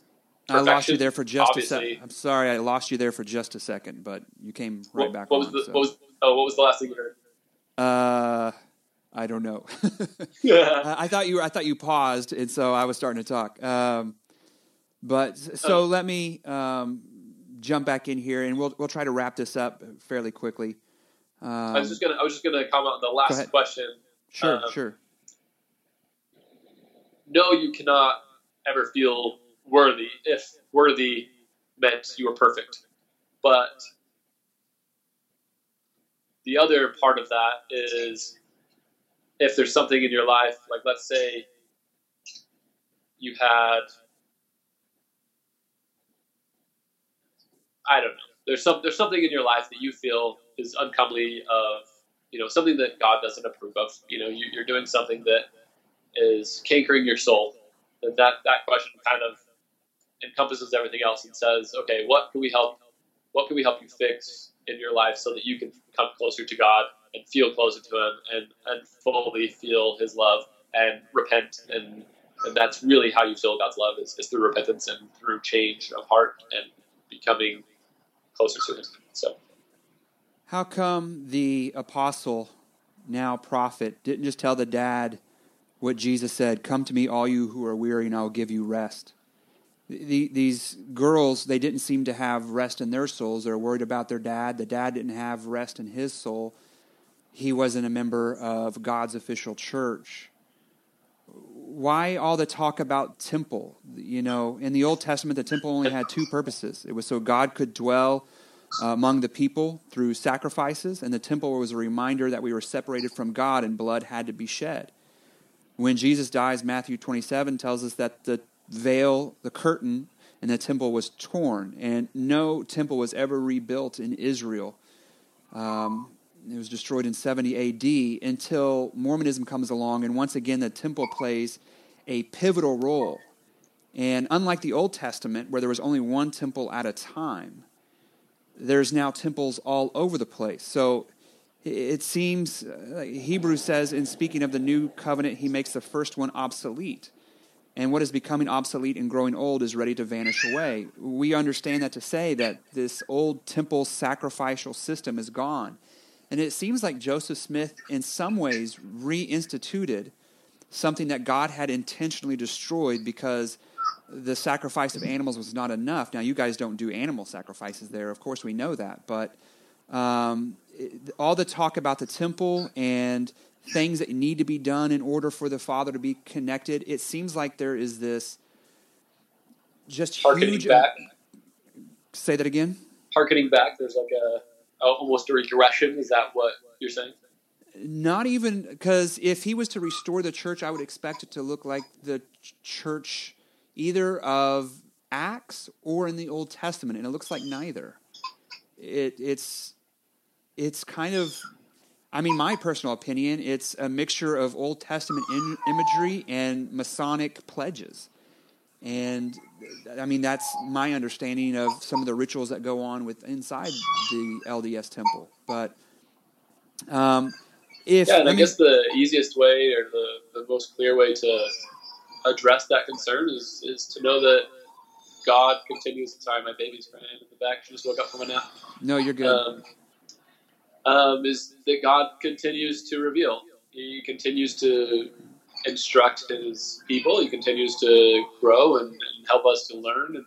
I lost you there for just a second. I'm sorry, I lost you there for just a second, but you came right what, back. What was the? So. What was? Oh, what was the last thing you heard? Uh, I don't know. I, I thought you. I thought you paused, and so I was starting to talk. Um, but so Oh. let me um, jump back in here, and we'll we'll try to wrap this up fairly quickly. Um, I was just gonna. I was just gonna comment on the last question. sure, um, sure. No, you cannot ever feel worthy if worthy meant you were perfect. But the other part of that is if there's something in your life, like let's say you had, I don't know, there's some there's something in your life that you feel is uncomely of, you know, something that God doesn't approve of. You know, you, you're doing something that is cankering your soul. Then that that question kind of encompasses everything else and says, okay, what can we help? What can we help you fix in your life so that you can come closer to God and feel closer to Him and and fully feel His love and repent and and that's really how you feel God's love is, is through repentance and through change of heart and becoming closer to Him. So How come the apostle, now prophet, didn't just tell the dad what Jesus said? Come to me, all you who are weary, and I will give you rest. The, these girls, they didn't seem to have rest in their souls. They're worried about their dad. The dad didn't have rest in his soul. He wasn't a member of God's official church. Why all the talk about temple? You know, in the Old Testament, the temple only had two purposes. It was so God could dwell uh, among the people through sacrifices, and the temple was a reminder that we were separated from God and blood had to be shed. When Jesus dies, Matthew 27 tells us that the veil, the curtain in the temple was torn, and no temple was ever rebuilt in Israel. Um, it was destroyed in 70 AD until Mormonism comes along, and once again, the temple plays a pivotal role. And unlike the Old Testament, where there was only one temple at a time, there's now temples all over the place. So it seems, uh, Hebrews says, in speaking of the new covenant, he makes the first one obsolete. And what is becoming obsolete and growing old is ready to vanish away. We understand that to say that this old temple sacrificial system is gone. And it seems like Joseph Smith, in some ways, reinstituted something that God had intentionally destroyed because the sacrifice of animals was not enough. Now, you guys don't do animal sacrifices there. Of course, we know that. But um, it, all the talk about the temple and things that need to be done in order for the Father to be connected, it seems like there is this just harkening huge. back, Say that again. harkening back. There's like a, a Oh, almost a regression. Is that what you're saying? Not even because if he was to restore the church, I would expect it to look like the church either of Acts or in the Old Testament, and it looks like neither. It, it's it's kind of, I mean, my personal opinion, it's a mixture of Old Testament in, imagery and Masonic pledges. And I mean, that's my understanding of some of the rituals that go on with inside the LDS temple. But um, if yeah, and I me, guess the easiest way or the, the most clear way to address that concern is is to know that God continues. Sorry, my baby's crying in the back. She just woke up from a nap. No, you're good. Um, um, is that God continues to reveal. He continues to instruct his people. He continues to grow and, and help us to learn. And,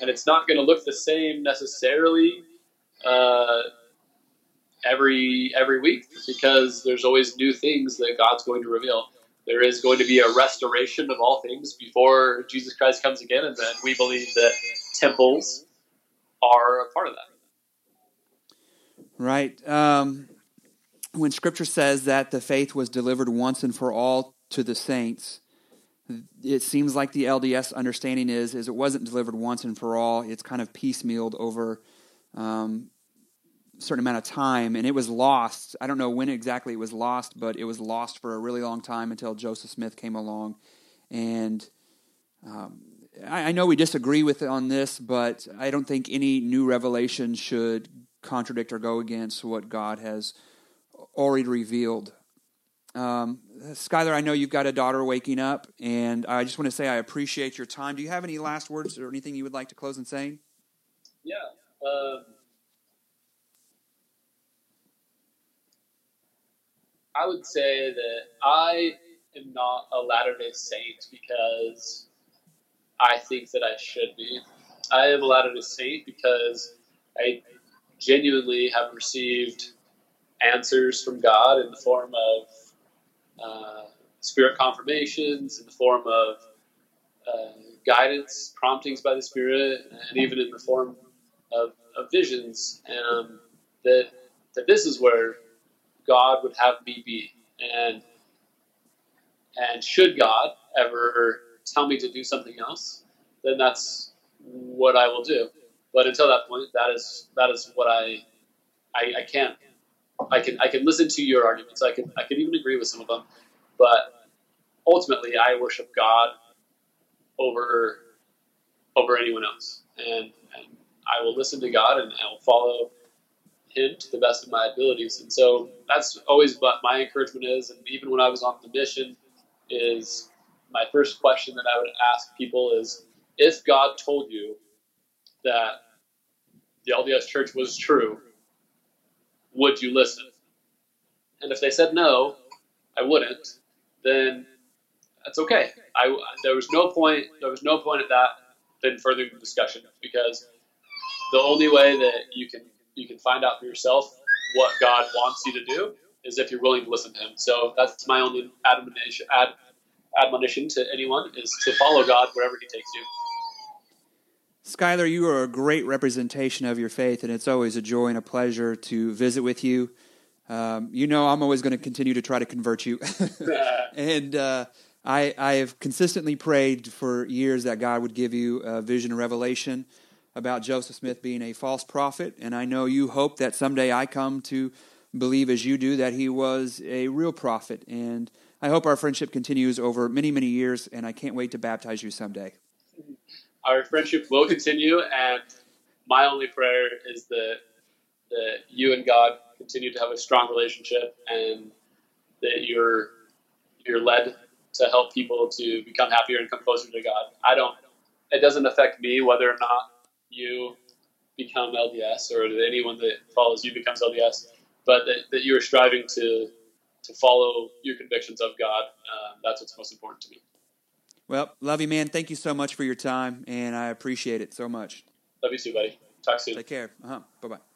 and it's not going to look the same necessarily uh, every every week because there's always new things that God's going to reveal. There is going to be a restoration of all things before Jesus Christ comes again, and then we believe that temples are a part of that. Right. Um, when Scripture says that the faith was delivered once and for all to the saints, it seems like the LDS understanding is is it wasn't delivered once and for all. It's kind of piecemealed over um, a certain amount of time, and it was lost. I don't know when exactly it was lost, but it was lost for a really long time until Joseph Smith came along, and um, I, I know we disagree with on this, but I don't think any new revelation should contradict or go against what God has already revealed. Um, Skylar, I know you've got a daughter waking up, and I just want to say I appreciate your time. Do you have any last words or anything you would like to close in saying? Yeah. Um, I would say that I am not a Latter day Saint because I think that I should be. I am a Latter day Saint because I genuinely have received answers from God in the form of uh, spirit confirmations, in the form of uh, guidance, promptings by the Spirit, and even in the form of, of visions. And that that this is where God would have me be, and and should God ever tell me to do something else, then that's what I will do. But until that point, that is that is what I I, I can. I can I can listen to your arguments. I can I can even agree with some of them, but ultimately, I worship God over over anyone else, and, and I will listen to God and I will follow Him to the best of my abilities. And so that's always what my encouragement is. And even when I was on the mission, is my first question that I would ask people is if God told you that the LDS Church was true, would you listen? And if they said no, I wouldn't, then that's okay. I, there was no point. There was no point at that furthering the discussion because the only way that you can you can find out for yourself what God wants you to do is if you're willing to listen to Him. So that's my only admonition, ad, admonition to anyone is to follow God wherever He takes you. Skylar, you are a great representation of your faith, and it's always a joy and a pleasure to visit with you. Um, you know, I'm always going to continue to try to convert you. and uh, I, I have consistently prayed for years that God would give you a vision and revelation about Joseph Smith being a false prophet. And I know you hope that someday I come to believe, as you do, that he was a real prophet. And I hope our friendship continues over many, many years, and I can't wait to baptize you someday our friendship will continue, and my only prayer is that that you and God continue to have a strong relationship, and that you're you're led to help people to become happier and come closer to God. I don't. It doesn't affect me whether or not you become LDS or that anyone that follows you becomes LDS, but that, that you are striving to to follow your convictions of God. Uh, that's what's most important to me. Well, love you, man. Thank you so much for your time, and I appreciate it so much. Love you too, buddy. Talk soon. Take care. Uh huh. Bye bye.